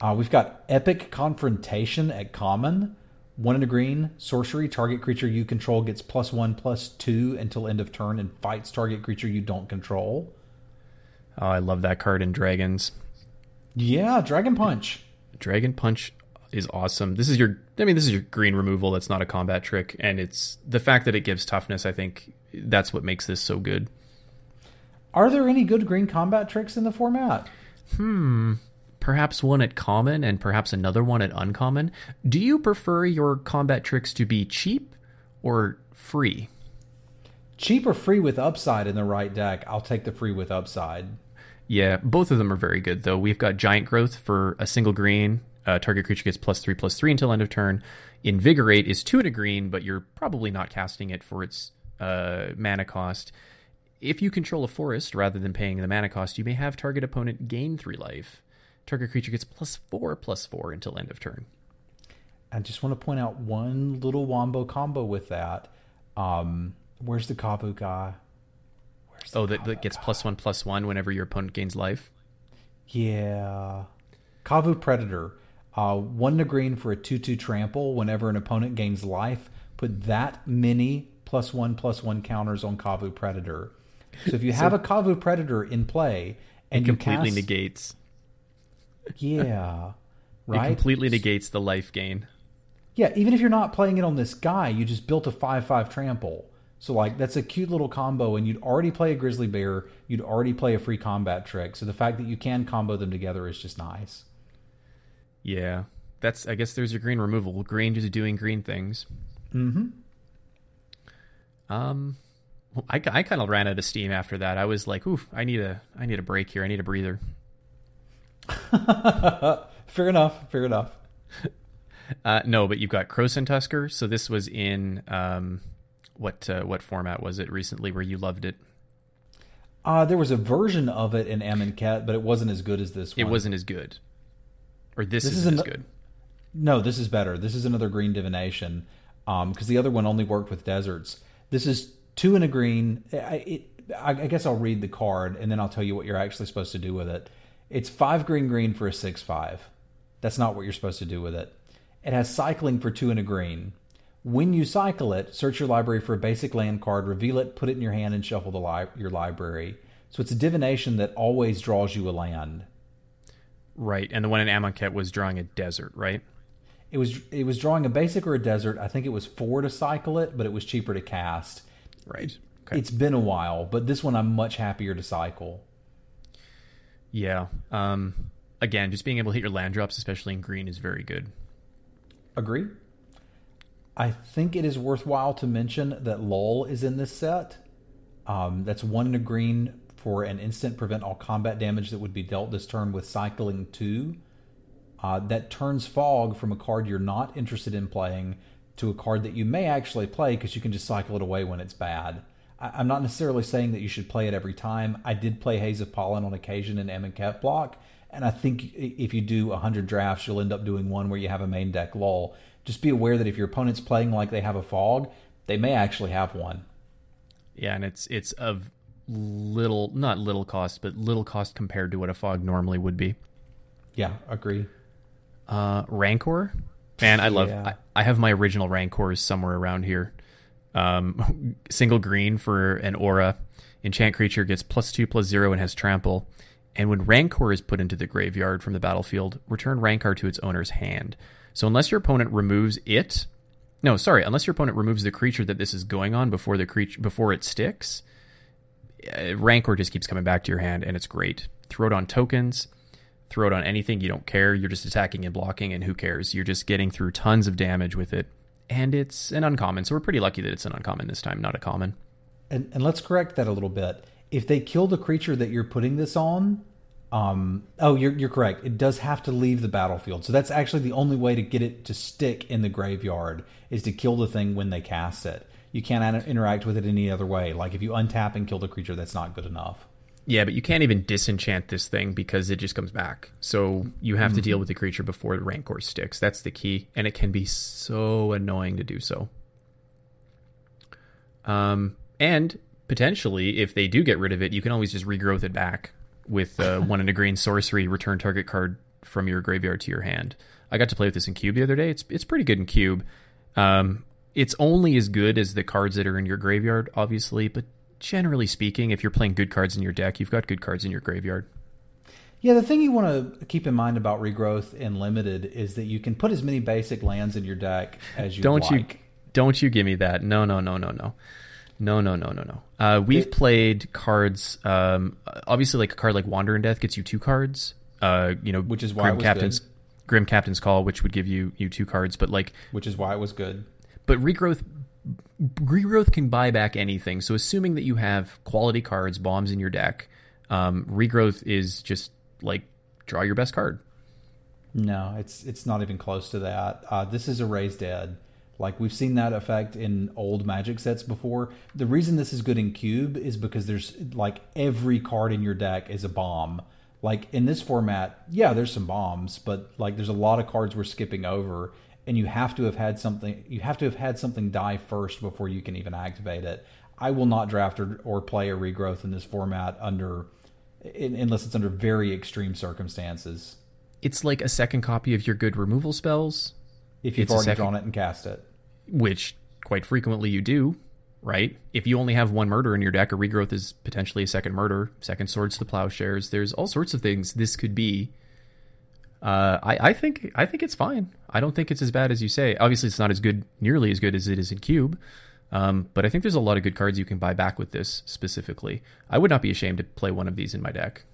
Uh, we've got Epic Confrontation at common. One in a green, sorcery, target creature you control gets plus one, plus two until end of turn and fights target creature you don't control. Oh, I love that card in Dragons. Yeah, Dragon Punch. Dragon Punch is awesome. This is your I mean, this is your green removal. That's not a combat trick, and it's the fact that it gives toughness. I think that's what makes this so good. Are there any good green combat tricks in the format? Hmm. Perhaps one at common and perhaps another one at uncommon. Do you prefer your combat tricks to be cheap or free? Cheap or free with upside in the right deck? I'll take the free with upside. Yeah, both of them are very good though. We've got giant growth for a single green uh, target creature gets plus three plus three until end of turn. Invigorate is two and a green, but you're probably not casting it for its uh, mana cost. If you control a forest rather than paying the mana cost, you may have target opponent gain three life. Target creature gets plus four plus four until end of turn. I just want to point out one little wombo combo with that. Um, where's the Kavu guy? The oh, that, that gets plus one plus one whenever your opponent gains life. Yeah, Kavu Predator. Uh, one to green for a 2 2 trample whenever an opponent gains life. Put that many plus one plus one counters on Kavu Predator. So if you have so a Kavu Predator in play and it completely cast, negates. Yeah. right? It completely negates the life gain. Yeah, even if you're not playing it on this guy, you just built a 5 5 trample. So like that's a cute little combo, and you'd already play a grizzly bear, you'd already play a free combat trick. So the fact that you can combo them together is just nice. Yeah, that's. I guess there's your green removal. Green just doing green things. Hmm. Um, I, I kind of ran out of steam after that. I was like, "Oof, I need a I need a break here. I need a breather." fair enough. Fair enough. Uh, no, but you've got Krosan Tusker. So this was in um, what uh, what format was it recently where you loved it? Uh, there was a version of it in Amonkhet, but it wasn't as good as this one. It wasn't as good. Or this, this isn't is an, as good. No, this is better. This is another green divination because um, the other one only worked with deserts. This is two in a green. I, it, I, guess I'll read the card and then I'll tell you what you're actually supposed to do with it. It's five green green for a six five. That's not what you're supposed to do with it. It has cycling for two and a green. When you cycle it, search your library for a basic land card, reveal it, put it in your hand, and shuffle the li- your library. So it's a divination that always draws you a land. Right, and the one in Amonkhet was drawing a desert, right? It was it was drawing a basic or a desert. I think it was four to cycle it, but it was cheaper to cast. Right. Okay. It's been a while, but this one I'm much happier to cycle. Yeah. Um, again, just being able to hit your land drops, especially in green, is very good. Agree. I think it is worthwhile to mention that Lull is in this set. Um, that's one in a green for an instant prevent all combat damage that would be dealt this turn with cycling two. Uh, that turns fog from a card you're not interested in playing to a card that you may actually play because you can just cycle it away when it's bad. I, am not necessarily saying that you should play it every time. I did play Haze of Pollen on occasion in Amonkhet block, and I think if you do 100 drafts, you'll end up doing one where you have a main deck lull. Just be aware that if your opponent's playing like they have a fog, they may actually have one. Yeah, and it's it's of little, not little cost, but little cost compared to what a fog normally would be. Yeah, agree. Uh, Rancor, man, I love. Yeah. I, I have my original Rancors somewhere around here. Um, single green for an aura. Enchant creature gets plus two plus zero and has trample. And when Rancor is put into the graveyard from the battlefield, return Rancor to its owner's hand. So unless your opponent removes it, no, sorry, unless your opponent removes the creature that this is going on before the creature before it sticks, Rancor just keeps coming back to your hand, and it's great. Throw it on tokens, throw it on anything you don't care. You're just attacking and blocking, and who cares? You're just getting through tons of damage with it, and it's an uncommon. So we're pretty lucky that it's an uncommon this time, not a common. And, and let's correct that a little bit. If they kill the creature that you're putting this on, um, oh, you're you're correct. It does have to leave the battlefield. So that's actually the only way to get it to stick in the graveyard is to kill the thing when they cast it. You can't interact with it any other way. Like if you untap and kill the creature, that's not good enough. Yeah, but you can't even disenchant this thing because it just comes back. So you have mm-hmm. to deal with the creature before the Rancor sticks. That's the key, and it can be so annoying to do so. Um, and potentially, if they do get rid of it, you can always just regrowth it back with uh, one in a green sorcery, return target card from your graveyard to your hand. I got to play with this in Cube the other day. It's it's pretty good in Cube. Um, it's only as good as the cards that are in your graveyard, obviously, but generally speaking, if you're playing good cards in your deck, you've got good cards in your graveyard. Yeah, the thing you want to keep in mind about regrowth in limited is that you can put as many basic lands in your deck as you don't like. you don't you give me that? No, no, no, no, no. No, no, no, no, no. Uh, we've it, played cards. Um, obviously, like a card like Wander in Death gets you two cards. Uh, you know, which is why Grim Captain's good. Grim Captain's Call, which would give you you two cards. But like, which is why it was good. But regrowth, regrowth can buy back anything. So assuming that you have quality cards, bombs in your deck, um, regrowth is just like draw your best card. No, it's it's not even close to that. Uh, this is a raised dead. Like we've seen that effect in old Magic sets before. The reason this is good in Cube is because there's like every card in your deck is a bomb. Like in this format, yeah, there's some bombs, but like there's a lot of cards we're skipping over, and you have to have had something. You have to have had something die first before you can even activate it. I will not draft or, or play a regrowth in this format under, in, unless it's under very extreme circumstances. It's like a second copy of your good removal spells. If you've it's already drawn it and cast it which quite frequently you do, right? If you only have one murder in your deck, a regrowth is potentially a second murder, second swords to plowshares. There's all sorts of things this could be. Uh, I, I think I think it's fine. I don't think it's as bad as you say. Obviously, it's not as good, nearly as good as it is in Cube. Um, but I think there's a lot of good cards you can buy back with this specifically. I would not be ashamed to play one of these in my deck.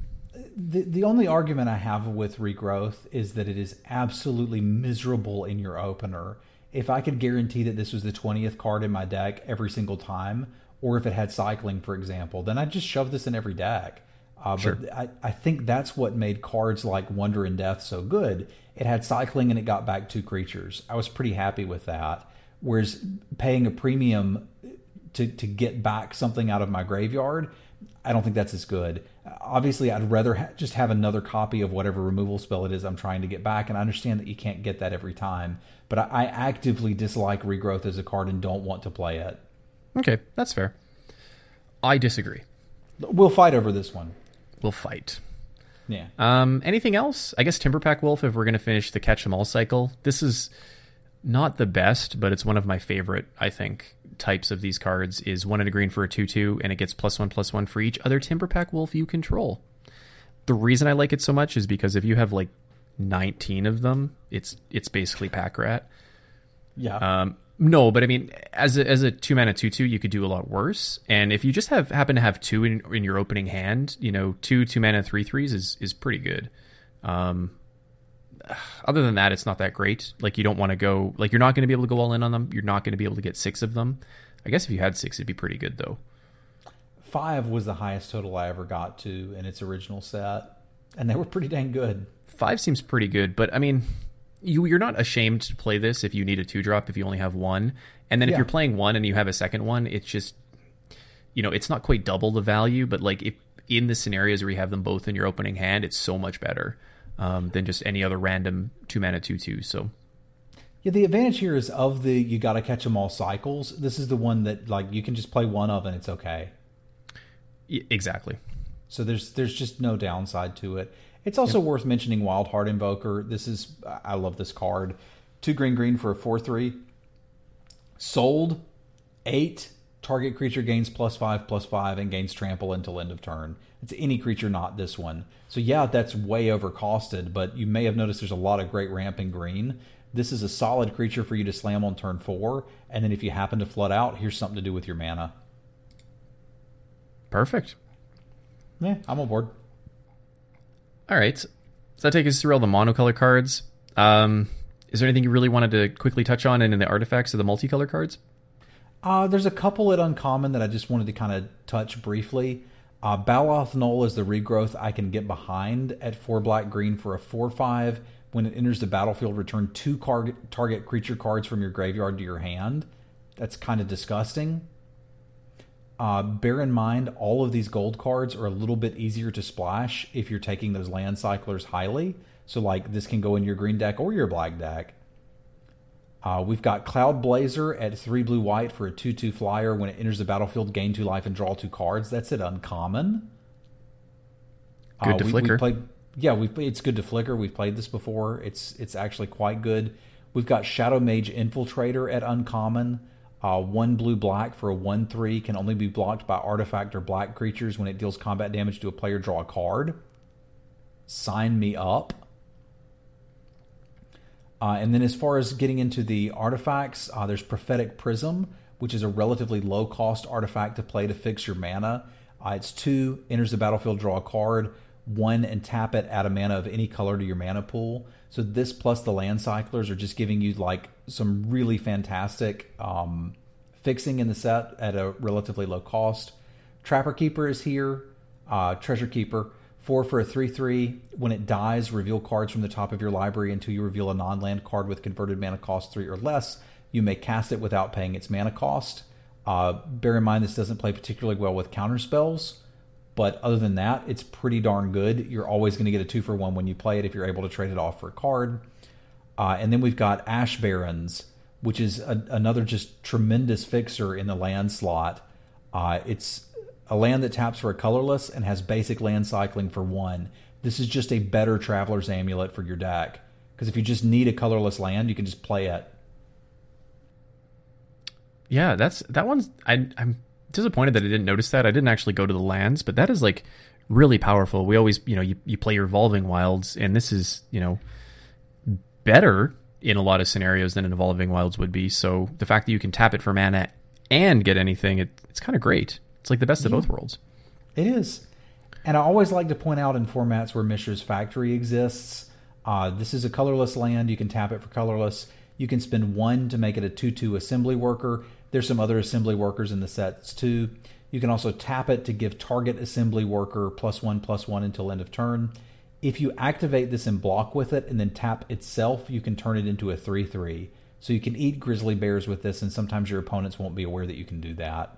The, the only argument I have with regrowth is that it is absolutely miserable in your opener if I could guarantee that this was the 20th card in my deck every single time, or if it had cycling, for example, then I'd just shove this in every deck. Uh, sure. But I, I think that's what made cards like Wander and Death so good. It had cycling and it got back two creatures. I was pretty happy with that. Whereas paying a premium to, to get back something out of my graveyard, I don't think that's as good. Obviously, I'd rather ha- just have another copy of whatever removal spell it is I'm trying to get back. And I understand that you can't get that every time but I, I actively dislike regrowth as a card and don't want to play it. Okay, that's fair. I disagree. We'll fight over this one. We'll fight. Yeah. Um, anything else? I guess Timberpack Wolf. If we're going to finish the catch 'em all cycle, this is not the best, but it's one of my favorite, I think, types of these cards is one in a green for a 2 2, and it gets plus one plus one for each other Timberpack Wolf you control. The reason I like it so much is because if you have like 19 of them, it's it's basically Pack Rat. Yeah. Um, no, but I mean, as a, as a two mana two two, you could do a lot worse. And if you just have happen to have two in, in your opening hand, you know, two two mana three threes is is pretty good. Um, other than that, it's not that great. Like you don't want to go like you're not going to be able to go all in on them. You're not going to be able to get six of them. I guess if you had six, it'd be pretty good though. Five was the highest total I ever got to in its original set, and they were pretty dang good. Five seems pretty good, but I mean, you you're not ashamed to play this if you need a two drop if you only have one, and then if you're playing one and you have a second one, it's just you know it's not quite double the value, but like if in the scenarios where you have them both in your opening hand, it's so much better um, than just any other random two mana two two. So Yeah, the advantage here is of the you got to catch them all cycles. This is the one that like you can just play one of and it's okay. y- exactly. So there's there's just no downside to it. It's also worth mentioning Wildheart Invoker. This is I love this card. Two green green for a four three. Sold eight. Target creature gains plus five plus five and gains trample until end of turn. It's any creature, not this one. So yeah, that's way overcosted, but you may have noticed there's a lot of great ramp in green. This is a solid creature for you to slam on turn four, and then if you happen to flood out, here's something to do with your mana. Perfect. Yeah, I'm on board. All right. So that take us through all the monocolor cards. Um, is there anything you really wanted to quickly touch on in, in the artifacts of the multicolor cards? Uh, there's a couple at Uncommon that I just wanted to kind of touch briefly. Uh, Baloth Null is the regrowth I can get behind at 4 black green for a 4 5. When it enters the battlefield, return two car- target creature cards from your graveyard to your hand. That's kind of disgusting. Uh, bear in mind, all of these gold cards are a little bit easier to splash if you're taking those land cyclers highly. So, like, this can go in your green deck or your black deck. Uh, we've got Cloudblazer at three blue white for a two two flyer. When it enters the battlefield, gain two life and draw two cards. That's it uncommon. Good to we, flicker. We played, yeah, we it's good to flicker. We've played this before. It's it's actually quite good. We've got Shadowmage Infiltrator at uncommon. Uh, one blue black for a one three can only be blocked by artifact or black creatures when it deals combat damage to a player. Draw a card. Sign me up. Uh, and then as far as getting into the artifacts, uh, there's Prophetic Prism, which is a relatively low cost artifact to play to fix your mana. Uh, it's two, enters the battlefield, draw a card, one, and tap it, add a mana of any color to your mana pool. So this plus the land cyclers are just giving you like some really fantastic um, fixing in the set at a relatively low cost. Trapper Keeper is here, uh, Treasure Keeper. Four for a 3 3. When it dies, reveal cards from the top of your library until you reveal a non land card with converted mana cost 3 or less. You may cast it without paying its mana cost. Uh, bear in mind, this doesn't play particularly well with counter spells, but other than that, it's pretty darn good. You're always going to get a 2 for 1 when you play it if you're able to trade it off for a card. Uh, and then we've got Ash Barrens, which is a, another just tremendous fixer in the land slot. Uh, it's a land that taps for a colorless and has basic land cycling for one. This is just a better Traveler's Amulet for your deck. Because if you just need a colorless land, you can just play it. Yeah, that's that one's. I, I'm disappointed that I didn't notice that. I didn't actually go to the lands, but that is like really powerful. We always, you know, you, you play your evolving wilds, and this is, you know, better in a lot of scenarios than an evolving wilds would be. So the fact that you can tap it for mana and get anything, it, it's kind of great. It's like the best of both worlds. It is. And I always like to point out in formats where Mishra's Factory exists, uh, this is a colorless land. You can tap it for colorless. You can spend one to make it a 2 2 assembly worker. There's some other assembly workers in the sets too. You can also tap it to give target assembly worker plus one plus one until end of turn. If you activate this and block with it and then tap itself, you can turn it into a 3 3. So you can eat grizzly bears with this, and sometimes your opponents won't be aware that you can do that.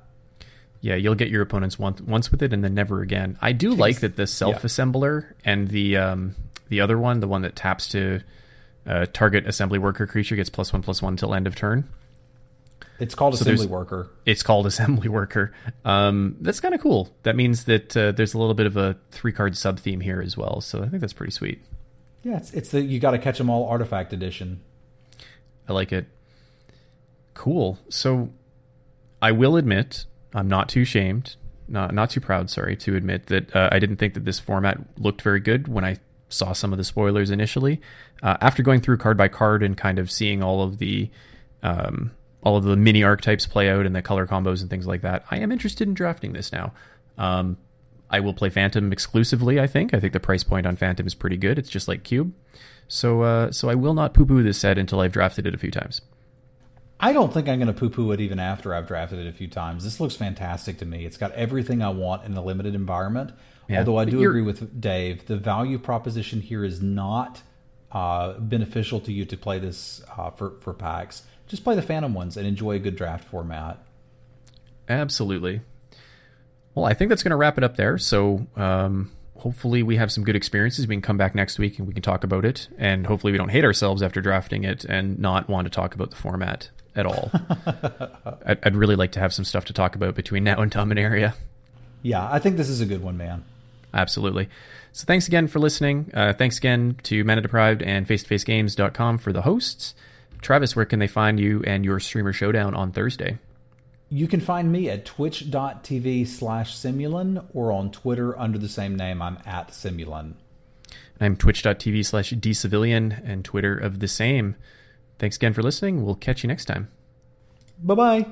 Yeah, you'll get your opponents once once with it, and then never again. I do like that the self assembler and the um, the other one, the one that taps to uh, target assembly worker creature, gets plus one plus one till end of turn. It's called So assembly worker. It's called assembly worker. Um, that's kind of cool. That means that uh, there's a little bit of a three card sub theme here as well. So I think that's pretty sweet. Yeah, it's, it's the you got to catch them all artifact edition. I like it. Cool. So I will admit, I'm not too shamed, not not too proud, sorry, to admit that uh, I didn't think that this format looked very good when I saw some of the spoilers initially. Uh, after going through card by card and kind of seeing all of the um, all of the mini archetypes play out and the color combos and things like that, I am interested in drafting this now. Um, I will play Phantom exclusively. I think. I think the price point on Phantom is pretty good. It's just like Cube, so uh, so I will not poo poo this set until I've drafted it a few times. I don't think I'm going to poo poo it even after I've drafted it a few times. This looks fantastic to me. It's got everything I want in a limited environment. Yeah, Although I do agree with Dave, the value proposition here is not uh, beneficial to you to play this uh, for for packs. Just play the Phantom ones and enjoy a good draft format. Absolutely. Well, I think that's going to wrap it up there. So um, hopefully we have some good experiences. We can come back next week and we can talk about it. And hopefully we don't hate ourselves after drafting it and not want to talk about the format at all. I'd, I'd, really like to have some stuff to talk about between now and Dominaria. Yeah, I think this is a good one, man. Absolutely. So thanks again for listening. Uh, thanks again to Mana Deprived and FaceToFaceGames.com for the hosts. Travis, where can they find you and your streamer showdown on Thursday? You can find me at twitch.tv slash Simulan or on Twitter under the same name. I'm at Simulan. I'm twitch.tv slash dcivilian and Twitter of the same. Thanks again for listening. We'll catch you next time. Bye bye.